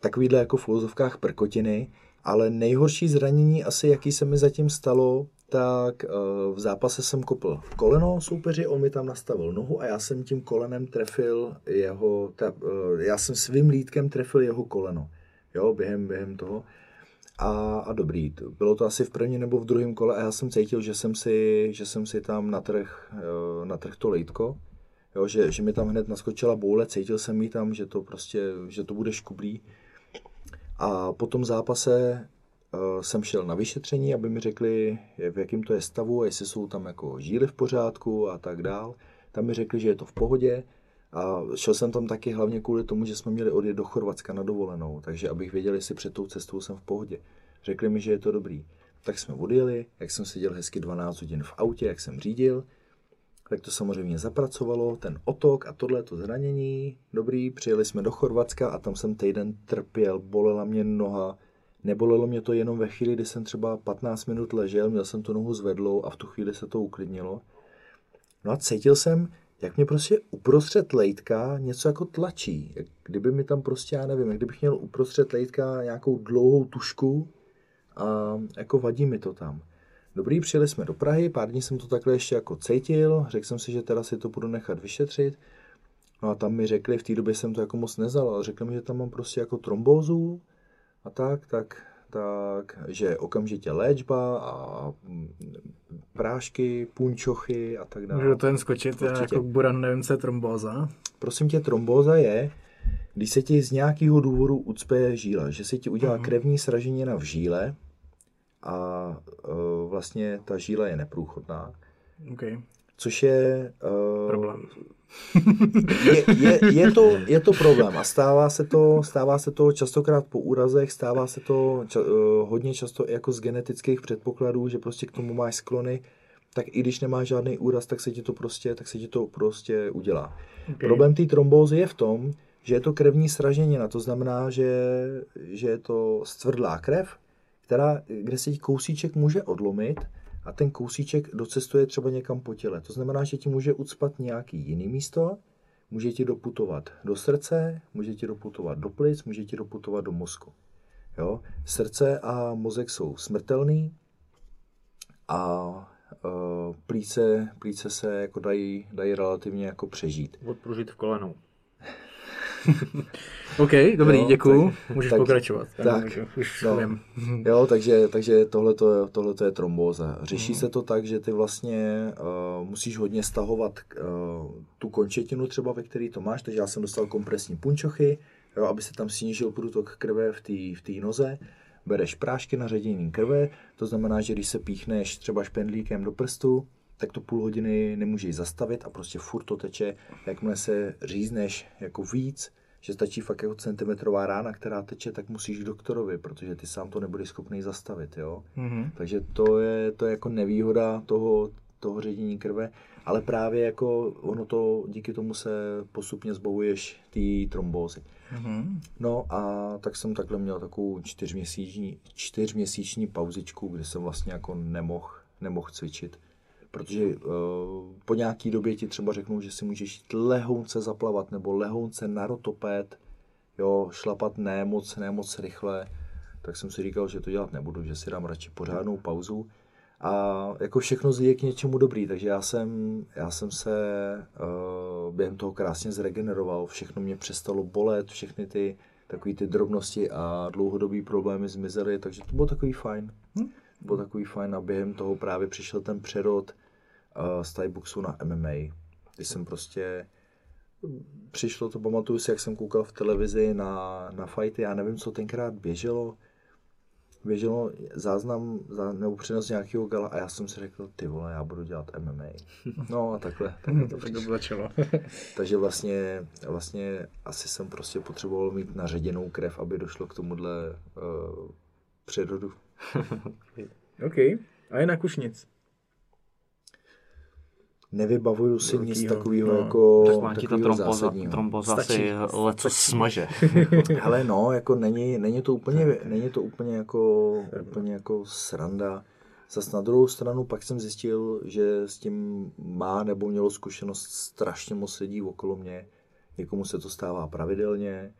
takovýhle jako v úvozovkách prkotiny, ale nejhorší zranění asi, jaký se mi zatím stalo, tak uh, v zápase jsem kopl koleno soupeři, on mi tam nastavil nohu a já jsem tím kolenem trefil jeho, ta, uh, já jsem svým lítkem trefil jeho koleno, jo, během, během toho. A, a dobrý, bylo to asi v prvním nebo v druhém kole a já jsem cítil, že jsem si, že jsem si tam natrh, natrh to lejtko, jo, že, že mi tam hned naskočila boule, cítil jsem jí tam, že to prostě, že to bude škublý. A po tom zápase uh, jsem šel na vyšetření, aby mi řekli, v jakém to je stavu, jestli jsou tam jako žíly v pořádku a tak dál. Tam mi řekli, že je to v pohodě a šel jsem tam taky hlavně kvůli tomu, že jsme měli odjet do Chorvatska na dovolenou, takže abych věděl, jestli před tou cestou jsem v pohodě. Řekli mi, že je to dobrý. Tak jsme odjeli, jak jsem seděl hezky 12 hodin v autě, jak jsem řídil, tak to samozřejmě zapracovalo, ten otok a tohle to zranění. Dobrý, přijeli jsme do Chorvatska a tam jsem týden trpěl, bolela mě noha. Nebolelo mě to jenom ve chvíli, kdy jsem třeba 15 minut ležel, měl jsem tu nohu zvedlou a v tu chvíli se to uklidnilo. No a cítil jsem, jak mě prostě uprostřed lejtka něco jako tlačí. Jak kdyby mi tam prostě, já nevím, jak kdybych měl uprostřed lejtka nějakou dlouhou tušku a jako vadí mi to tam. Dobrý, přijeli jsme do Prahy, pár dní jsem to takhle ještě jako cítil, řekl jsem si, že teda si to budu nechat vyšetřit. No a tam mi řekli, v té době jsem to jako moc nezal, ale řekli mi, že tam mám prostě jako trombózu a tak, tak, tak, že okamžitě léčba a mm, prášky, punčochy a tak dále. Můžu to jen skočit, Určitě. jako Buran nevím, co je trombóza. Prosím tě, trombóza je, když se ti z nějakého důvodu ucpe žíla, že se ti udělá krevní sraženina v žíle a e, vlastně ta žíla je neprůchodná. Okay. Což je... Uh, Problém. je, je, je, to, je to problém a stává se to, stává se to častokrát po úrazech, stává se to ča, uh, hodně často jako z genetických předpokladů, že prostě k tomu máš sklony, tak i když nemáš žádný úraz, tak se ti to prostě, tak se ti to prostě udělá. Okay. Problém té trombózy je v tom, že je to krevní sraženina, to znamená, že, že je to stvrdlá krev, která, kde se ti kousíček může odlomit a ten kousíček docestuje třeba někam po těle. To znamená, že ti může ucpat nějaký jiný místo, může ti doputovat do srdce, může ti doputovat do plic, může ti doputovat do mozku. Jo? Srdce a mozek jsou smrtelný a uh, plíce, plíce se jako dají, dají relativně jako přežít. Odpružit v kolenou. OK, dobrý, Jo, děkuju. tak- Můžeš tak- pokračovat. tak, Můžu, už no. vím. Jo, takže, takže tohle je, tohleto je trombóza. Řeší se to tak, že ty vlastně uh, musíš hodně stahovat uh, tu končetinu třeba, ve který to máš, takže já jsem dostal kompresní punčochy, jo, aby se tam snížil průtok krve v té v noze. Bereš prášky na ředění krve, to znamená, že když se píchneš třeba špendlíkem do prstu, tak to půl hodiny nemůžeš zastavit a prostě furt to teče. Jakmile se řízneš jako víc, že stačí fakt jako centimetrová rána, která teče, tak musíš k doktorovi, protože ty sám to nebudeš schopný zastavit, jo. Mhm. Takže to je, to je jako nevýhoda toho, toho ředění krve, ale právě jako ono to, díky tomu se postupně zbavuješ té trombózy. Mhm. No a tak jsem takhle měl takovou čtyřměsíční, čtyřměsíční pauzičku, kde jsem vlastně jako nemohl nemohl cvičit. Protože uh, po nějaký době ti třeba řeknou, že si můžeš jít lehounce zaplavat nebo lehounce na rotopéd, jo, šlapat ne moc, ne moc rychle, tak jsem si říkal, že to dělat nebudu, že si dám radši pořádnou pauzu. A jako všechno je k něčemu dobrý, takže já jsem, já jsem se uh, během toho krásně zregeneroval, všechno mě přestalo bolet, všechny ty takové ty drobnosti a dlouhodobý problémy zmizely, takže to bylo takový fajn. Hm? Bylo takový fajn a během toho právě přišel ten přerod uh, z Thai boxu na MMA, kdy jsem prostě přišlo to, pamatuju si, jak jsem koukal v televizi na, na fighty, já nevím, co tenkrát běželo, běželo záznam za, nebo přenos nějakého gala a já jsem si řekl, ty vole, já budu dělat MMA. No a takhle, takhle to Tak to začalo. Takže vlastně, vlastně asi jsem prostě potřeboval mít naředěnou krev, aby došlo k tomuhle uh, přerodu. OK. A jinak už nic. Nevybavuju si nic Velkýho, takového no. jako Tak má ti ta takovýho tromboza, zásadního. tromboza Stačí. si leco smaže. Ale no, jako není, není to úplně, není to úplně jako, úplně jako sranda. Zas na druhou stranu pak jsem zjistil, že s tím má nebo mělo zkušenost strašně moc lidí okolo mě. Někomu se to stává pravidelně,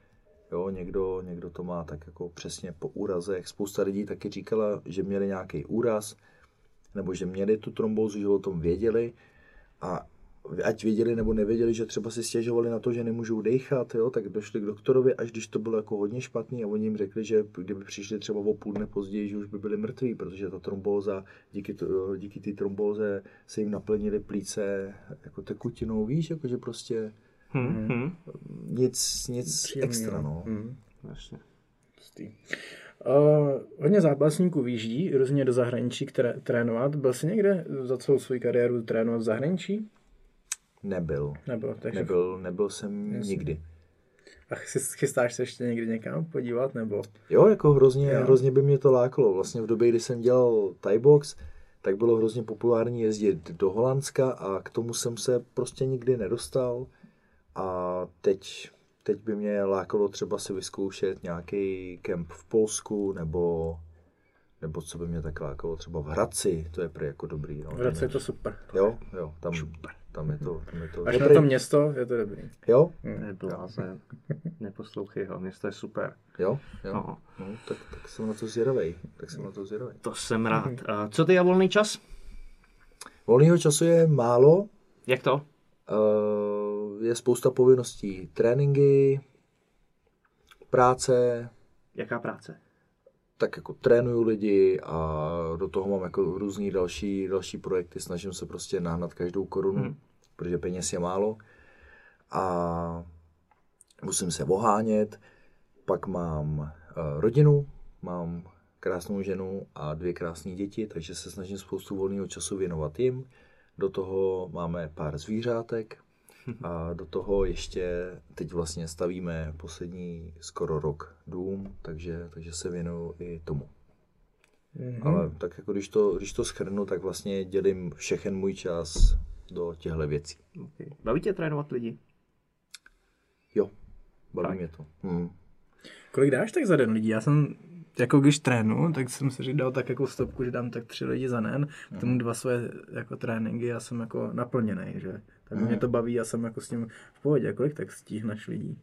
jo, někdo, někdo to má tak jako přesně po úrazech. Spousta lidí taky říkala, že měli nějaký úraz, nebo že měli tu trombózu, že o tom věděli a ať věděli nebo nevěděli, že třeba si stěžovali na to, že nemůžou dechat, jo, tak došli k doktorovi, až když to bylo jako hodně špatný a oni jim řekli, že kdyby přišli třeba o půl dne později, že už by byli mrtví, protože ta trombóza, díky, to, díky té trombóze se jim naplnily plíce jako tekutinou, víš, jako že prostě Hm, hm. nic, nic Příjemný, extra, no. Jasně. Hustý. Uh, hodně zápasníků vyjíždí různě do zahraničí které, trénovat. Byl jsi někde za celou svou kariéru trénovat v zahraničí? Nebyl. Nebyl, takže... Nebyl, nebyl jsem Jasně. nikdy. A chys- chystáš se ještě někdy někam podívat, nebo? Jo, jako hrozně, Jo. hrozně by mě to lákalo. Vlastně v době, kdy jsem dělal Thai box, tak bylo hrozně populární jezdit do Holandska a k tomu jsem se prostě nikdy nedostal. A teď, teď by mě lákalo třeba si vyzkoušet nějaký kemp v Polsku, nebo, nebo co by mě tak lákalo, třeba v Hradci, to je prý jako dobrý. No. V Hradci je to super. Jo, jo, tam, tam je to, tam je to Až na dobrý. to město je to dobrý. Jo, To je blázen. Neposlouchej ho, město je super. jo, jo. No. No, tak, tak jsem na to zvědavej. Tak jsem na to zvědavej. To jsem rád. A co ty a volný čas? Volného času je málo, Jak to? Eh, je spousta povinností. Tréninky, práce, Jaká práce? tak jako trénuju lidi a do toho mám jako různý další, další projekty. Snažím se prostě nahnat každou korunu, Hmm. protože peněz je málo. A musím se ohánět. Pak mám uh, rodinu, mám krásnou ženu a dvě krásné děti, takže se snažím spoustu volného času věnovat jim. Do toho máme pár zvířátek a do toho ještě teď vlastně stavíme poslední skoro rok dům, takže, takže se věnuju i tomu. Mm-hmm. Ale tak jako když to, když to schrnu, tak vlastně dělím všechen můj čas do těchto věcí. Okay. Baví tě trénovat lidi? Jo, baví Tak. mě to. Hmm. Kolik dáš tak za den lidí? Já jsem, jako když trénu, tak jsem si dal tak jako stopku, že dám tak tři lidi za den, k tomu dva své jako tréninky a jsem jako naplněný, že? Tak mě to baví a jsem jako s tím v pohodě. Kolik tak stíhneš lidí?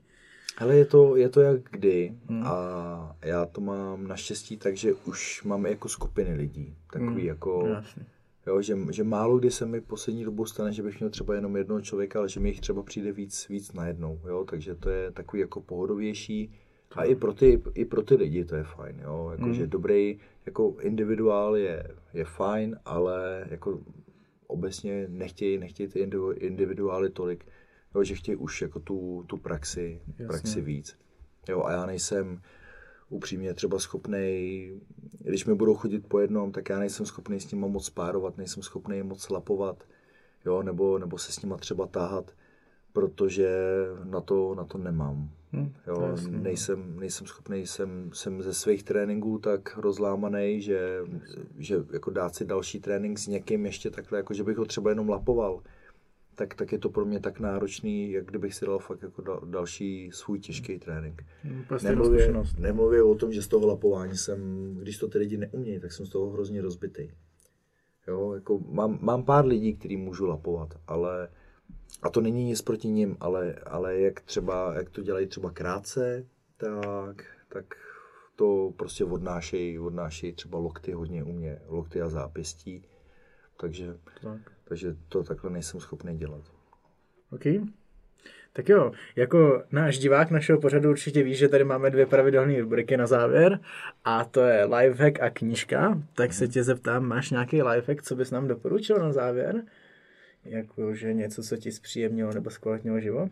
Ale je to, je to jak kdy a já to mám naštěstí tak, že už mám jako skupiny lidí. Takový jako, Jasně. jo, že, že málo kdy se mi poslední dobou stane, že bych měl třeba jenom jednoho člověka, ale že mi jich třeba přijde víc, víc najednou, jo, takže to je takový jako pohodovější. A i pro ty, i pro ty lidi to je fajn, jo, jako, že dobrý jako individuál je, je fajn, ale jako obecně nechtějí, nechtějí ty individu- individuály tolik, jo, že chtějí už jako tu, tu praxi, praxi víc. Jo, a já nejsem upřímně třeba schopný, když mi budou chodit po jednom, tak já nejsem schopný s nima moc párovat, nejsem schopný moc lapovat, jo, nebo, nebo se s nima třeba táhat, protože na to, na to nemám. Hm, to Jo, jasný, no. nejsem, nejsem schopný, jsem, jsem ze svých tréninků tak rozlámaný, že, že jako dát si další trénink s někým ještě takhle, jako že bych ho třeba jenom lapoval, tak, tak je to pro mě tak náročný, jak kdybych si dal fakt jako dal, další svůj těžký trénink. Úplně stejnou Nemluvě, nemluvě o tom, že z toho lapování jsem, když to ty lidi neumějí, tak jsem z toho hrozně rozbitý. Jo, jako mám, mám pár lidí, který můžu lapovat, ale a to není nic proti nim, ale, ale jak třeba, jak to dělají třeba krátce, tak, tak to prostě odnášejí, odnášejí třeba lokty hodně u mě, lokty a zápěstí, takže, Tak. takže to takhle nejsem schopný dělat. OK. Tak jo, jako náš divák našeho pořadu určitě ví, že tady máme dvě pravidelné rubriky na závěr a to je lifehack a knížka. Tak se tě zeptám, máš nějaký lifehack, co bys nám doporučil na závěr? Jakože něco, co ti zpříjemnilo nebo zkvalitnilo život?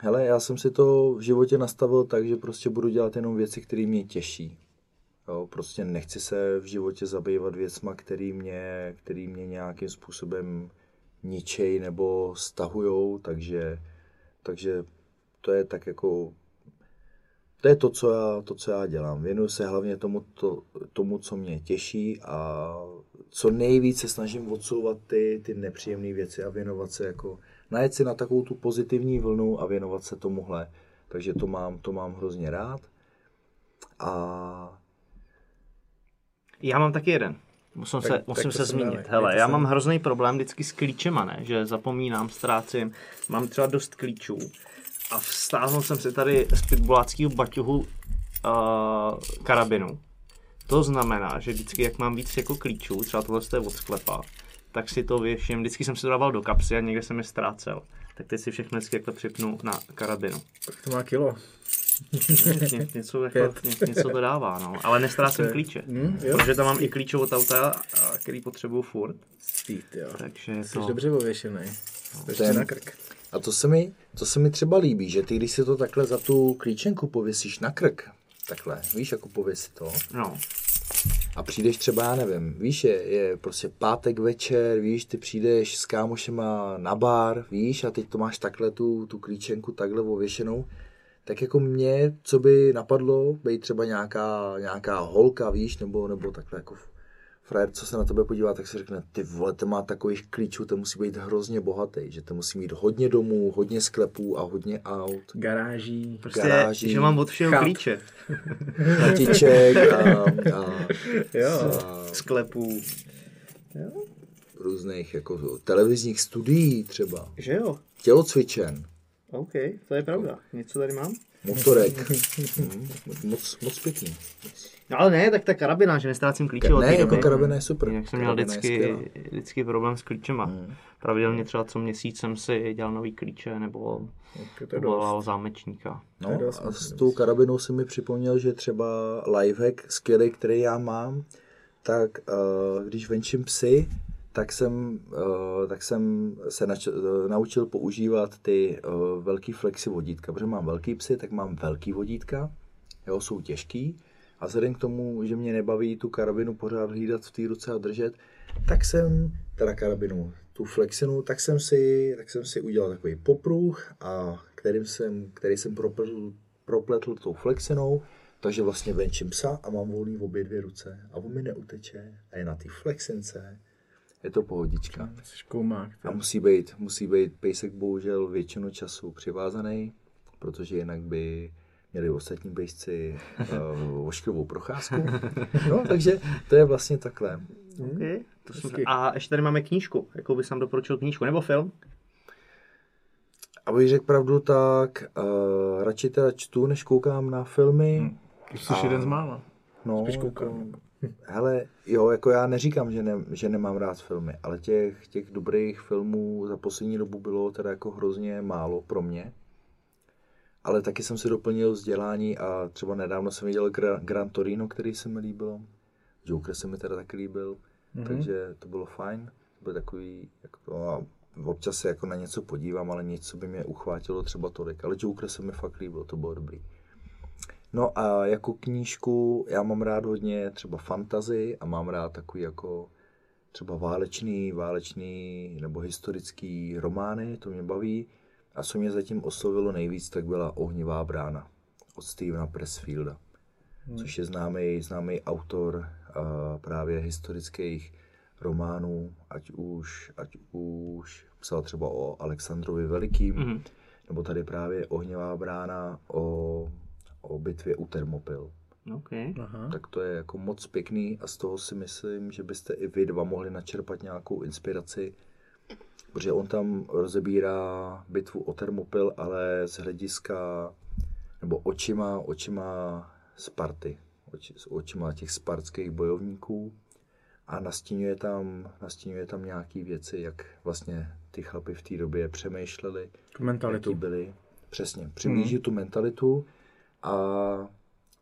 Hele, já jsem si to v životě nastavil tak, že prostě budu dělat jenom věci, které mě těší. Jo, prostě nechci se v životě zabývat věcma, který mě, který mě nějakým způsobem ničej nebo stahujou, takže, takže to je tak jako to je to, co já, to, co já dělám. Věnuju se hlavně tomu, to, tomu, co mě těší a co nejvíce se snažím odsouvat ty, ty nepříjemné věci a věnovat se jako, najet si na takovou tu pozitivní vlnu a věnovat se tomuhle. Takže to mám, to mám hrozně rád. A Já mám taky jeden. Musím Tak- se, musím se jsem zmínit. dávej. Hele, já sem. mám hrozný problém vždycky s klíčema, ne? Že zapomínám, ztrácím. Mám třeba dost klíčů. A vstáhnul jsem si tady z pitbuláckého baťuhu uh, karabinu. To znamená, že vždycky, jak mám víc jako klíčů, třeba tohle je od sklepa, tak si to věším. Vždycky jsem si to dával do kapsy a někde jsem je ztrácel. Tak teď si všechno vždycky takhle připnu na karabinu. Tak to má kilo. Ně, něco, jako, ně, něco to dává, no. Ale nestrácím klíče. Jo. Protože tam mám i klíče od auta, a- který potřebuju furt. Sweet, jo. Takže je Jsi to... dobře ověšený. Ještě Ten- na krk. A to se, mi, to se mi třeba líbí, že ty, když si to takhle za tu klíčenku pověsíš na krk, takhle, víš, jako pověsit to, No, a přijdeš třeba, já nevím, víš, je, je prostě pátek večer, víš, ty přijdeš s kámošema na bar, víš, a teď to máš takhle tu, tu klíčenku takhle ověšenou, tak jako mě, co by napadlo, být třeba nějaká, nějaká holka, víš, nebo, nebo takhle jako frajer, co se na tebe podívá, tak si řekne, ty vole, to má takových klíčů, to musí být hrozně bohatý, že to musí mít hodně domů, hodně sklepů a hodně aut, Garáží. prostě, Garáží, že mám od všeho chat. klíče. chatiček a, a, Jo. a Sklepů. různých jako televizních studií třeba, Že jo? tělocvičen, OK, to je pravda. Něco tady mám? Motorek. Hmm, moc, moc pěkný. No ale ne, tak ta karabina, že nestrácím klíče od Ne, jako doby. karabina je super. Jinak jsem měl vždycky, vždycky problém s klíčema. Hmm. Pravidelně třeba co měsíc jsem si dělal nový klíče nebo volal zámečníka. No, a s tou karabinou si mi připomněl, že třeba lifehack skvělý, který já mám, tak uh, když venčím psy, tak jsem, uh, tak jsem se nač- uh, naučil používat ty uh, velký flexi vodítka, protože mám velký psy, tak mám velký vodítka, jo, jsou těžký A vzhledem k tomu, že mě nebaví tu karabinu pořád hlídat v té ruce a držet, tak jsem, teda karabinu, tu flexinu, tak jsem si, tak jsem si udělal takový popruh, a kterým jsem, který jsem propletl, propletl tou flexinou, takže vlastně venčím psa a mám volný v obě dvě ruce a on mi neuteče a je na té flexince. Je to pohodička. Koumák. A musí být, musí být pejsek bohužel většinu času přivázaný, protože jinak by měli ostatní bejsci uh, ošklivou procházku. No, takže to je vlastně takhle. Okay. To. A ještě tady máme knížku. Jakou bys nám doporučil knížku? Nebo film? Abych řekl pravdu, tak uh, radši teda čtu, než koukám na filmy. Hmm. Ty jsi a... jeden z mála. No, Spíš koukám. Hele, jo, jako já neříkám, že, ne, že nemám rád filmy, ale těch, těch dobrých filmů za poslední dobu bylo teda jako hrozně málo pro mě. Ale taky jsem si doplnil vzdělání a třeba nedávno jsem viděl Gra, Gran Torino, který se mi líbil. Joker se mi teda taky líbil, mm-hmm. takže to bylo fajn. To byl takový, jako, no, občas se jako na něco podívám, ale nic, co by mě uchvátilo třeba tolik. Ale Joker se mi fakt líbil, to bylo dobrý. No a jako knížku, já mám rád hodně třeba fantazy a mám rád takový jako třeba válečný, válečný nebo historický romány, to mě baví. A co mě zatím oslovilo nejvíc, tak byla Ohnivá brána od Stevena Pressfielda, hmm. což je známý, známý autor uh, právě historických románů, ať už, ať už psal třeba o Alexandrovi Velikým, hmm. nebo tady právě Ohnivá brána o, o bitvě u Termopil. Okay. Aha. Tak to je jako moc pěkný a z toho si myslím, že byste i vy dva mohli načerpat nějakou inspiraci protože on tam rozebírá bitvu o Termopil, ale z hlediska, nebo očima, očima Sparty, oči, s očima těch spartských bojovníků a nastínuje tam, nastínuje tam nějaké věci, jak vlastně ty chlapy v té době přemýšleli. Tu mentalitu. byli. Přesně, přiblíží hmm. tu mentalitu a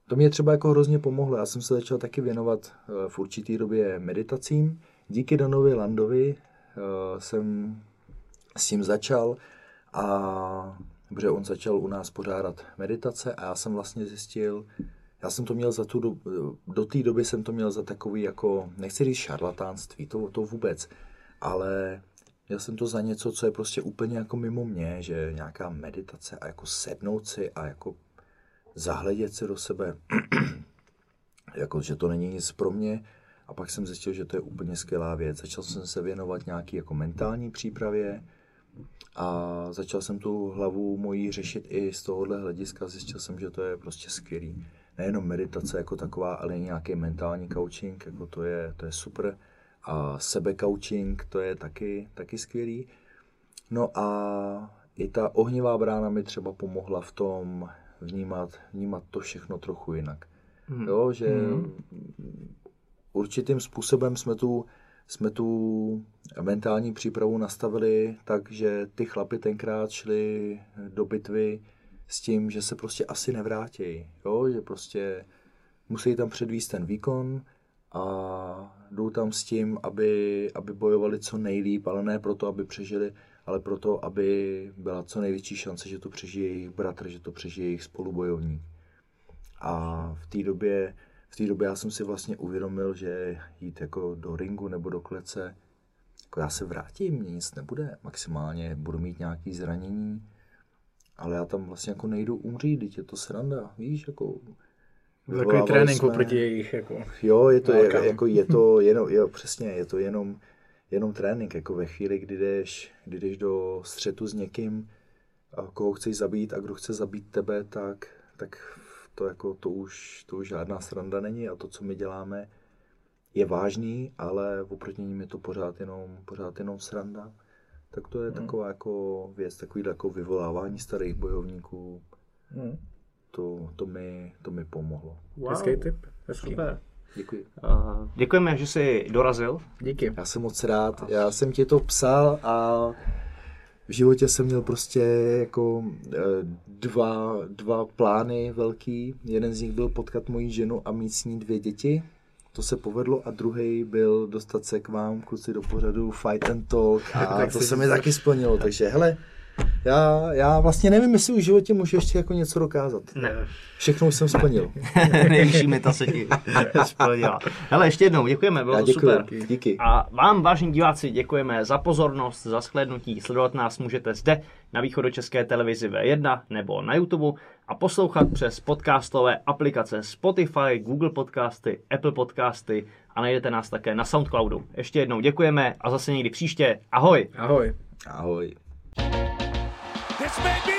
to mě třeba jako hrozně pomohlo. Já jsem se začal taky věnovat eh, v určitý době meditacím. Díky Danovi Landovi Eh, jsem s tím začal a protože on začal u nás pořádat meditace a já jsem vlastně zjistil, já jsem to měl za tu do, do té doby jsem to měl za takový jako, nechci říct šarlatánství, to, to vůbec, ale měl jsem to za něco, co je prostě úplně jako mimo mě, že nějaká meditace a jako sednout si a jako zahledět se do sebe, jako že to není nic pro mě, a pak jsem zjistil, že to je úplně skvělá věc. Začal jsem se věnovat nějaký jako mentální přípravě a začal jsem tu hlavu mojí řešit i z tohohle hlediska. Zjistil jsem, že to je prostě skvělý. Nejenom meditace jako taková, ale i nějaký mentální coaching, jako to je, to je super. A sebe-coaching, to je taky, taky skvělý. No a i ta ohnivá brána mi třeba pomohla v tom vnímat, vnímat to všechno trochu jinak. Mm. Jo, že mm určitým způsobem jsme tu, jsme tu mentální přípravu nastavili tak, že ty chlapy tenkrát šli do bitvy s tím, že se prostě asi nevrátí, jo? že prostě musí tam předvíst ten výkon a jdou tam s tím, aby, aby bojovali co nejlíp, ale ne proto, aby přežili, ale proto, aby byla co největší šance, že to přežije jejich bratr, že to přežije jejich spolubojovník. A v té době v té době já jsem si vlastně uvědomil, že jít jako do ringu nebo do klece, jako já se vrátím, mě nic nebude, maximálně budu mít nějaké zranění, ale já tam vlastně jako nejdu umřít, teď je to sranda, víš, jako... Takový trénink oproti jejich, jako... Jo, je to, je, jako je to jenom, jo, přesně, je to jenom, jenom trénink, jako ve chvíli, kdy jdeš, kdy jdeš do střetu s někým, a koho chceš zabít a kdo chce zabít tebe, tak, tak to, jako, to, už, to už žádná sranda není a to, co my děláme, je vážný, ale oproti ním je to pořád jenom, pořád jenom sranda. Tak to je hmm. taková jako věc, takový jako vyvolávání starých bojovníků. Hmm. To, to, mi, to mi pomohlo. Wow. Hezký tip. Hezký. Super. Děkuji. Uh, děkujeme, že jsi dorazil. Díky. Já jsem moc rád. Já jsem ti to psal a v životě jsem měl prostě jako eh, dva, dva plány velký. Jeden z nich byl potkat moji ženu a mít s ní dvě děti. To se povedlo a druhý byl dostat se k vám, kluci, do pořadu Fight and Talk a to se mi taky splnilo. Takže hele, Já, já vlastně nevím, jestli v životě můžu ještě jako něco dokázat. Ne. Všechno už jsem splnil. Nejvyšší meta se ti splnila. Hele, ještě jednou, děkujeme, bylo Já to děkuji. super. Díky. A vám, vážení diváci, děkujeme za pozornost, za shlédnutí. Sledovat nás můžete zde na východočeské televizi V1 nebo na YouTube a poslouchat přes podcastové aplikace Spotify, Google Podcasty, Apple Podcasty a najdete nás také na Soundcloudu. Ještě jednou děkujeme a zase někdy příště. Ahoj! Ahoj. Ahoj. May be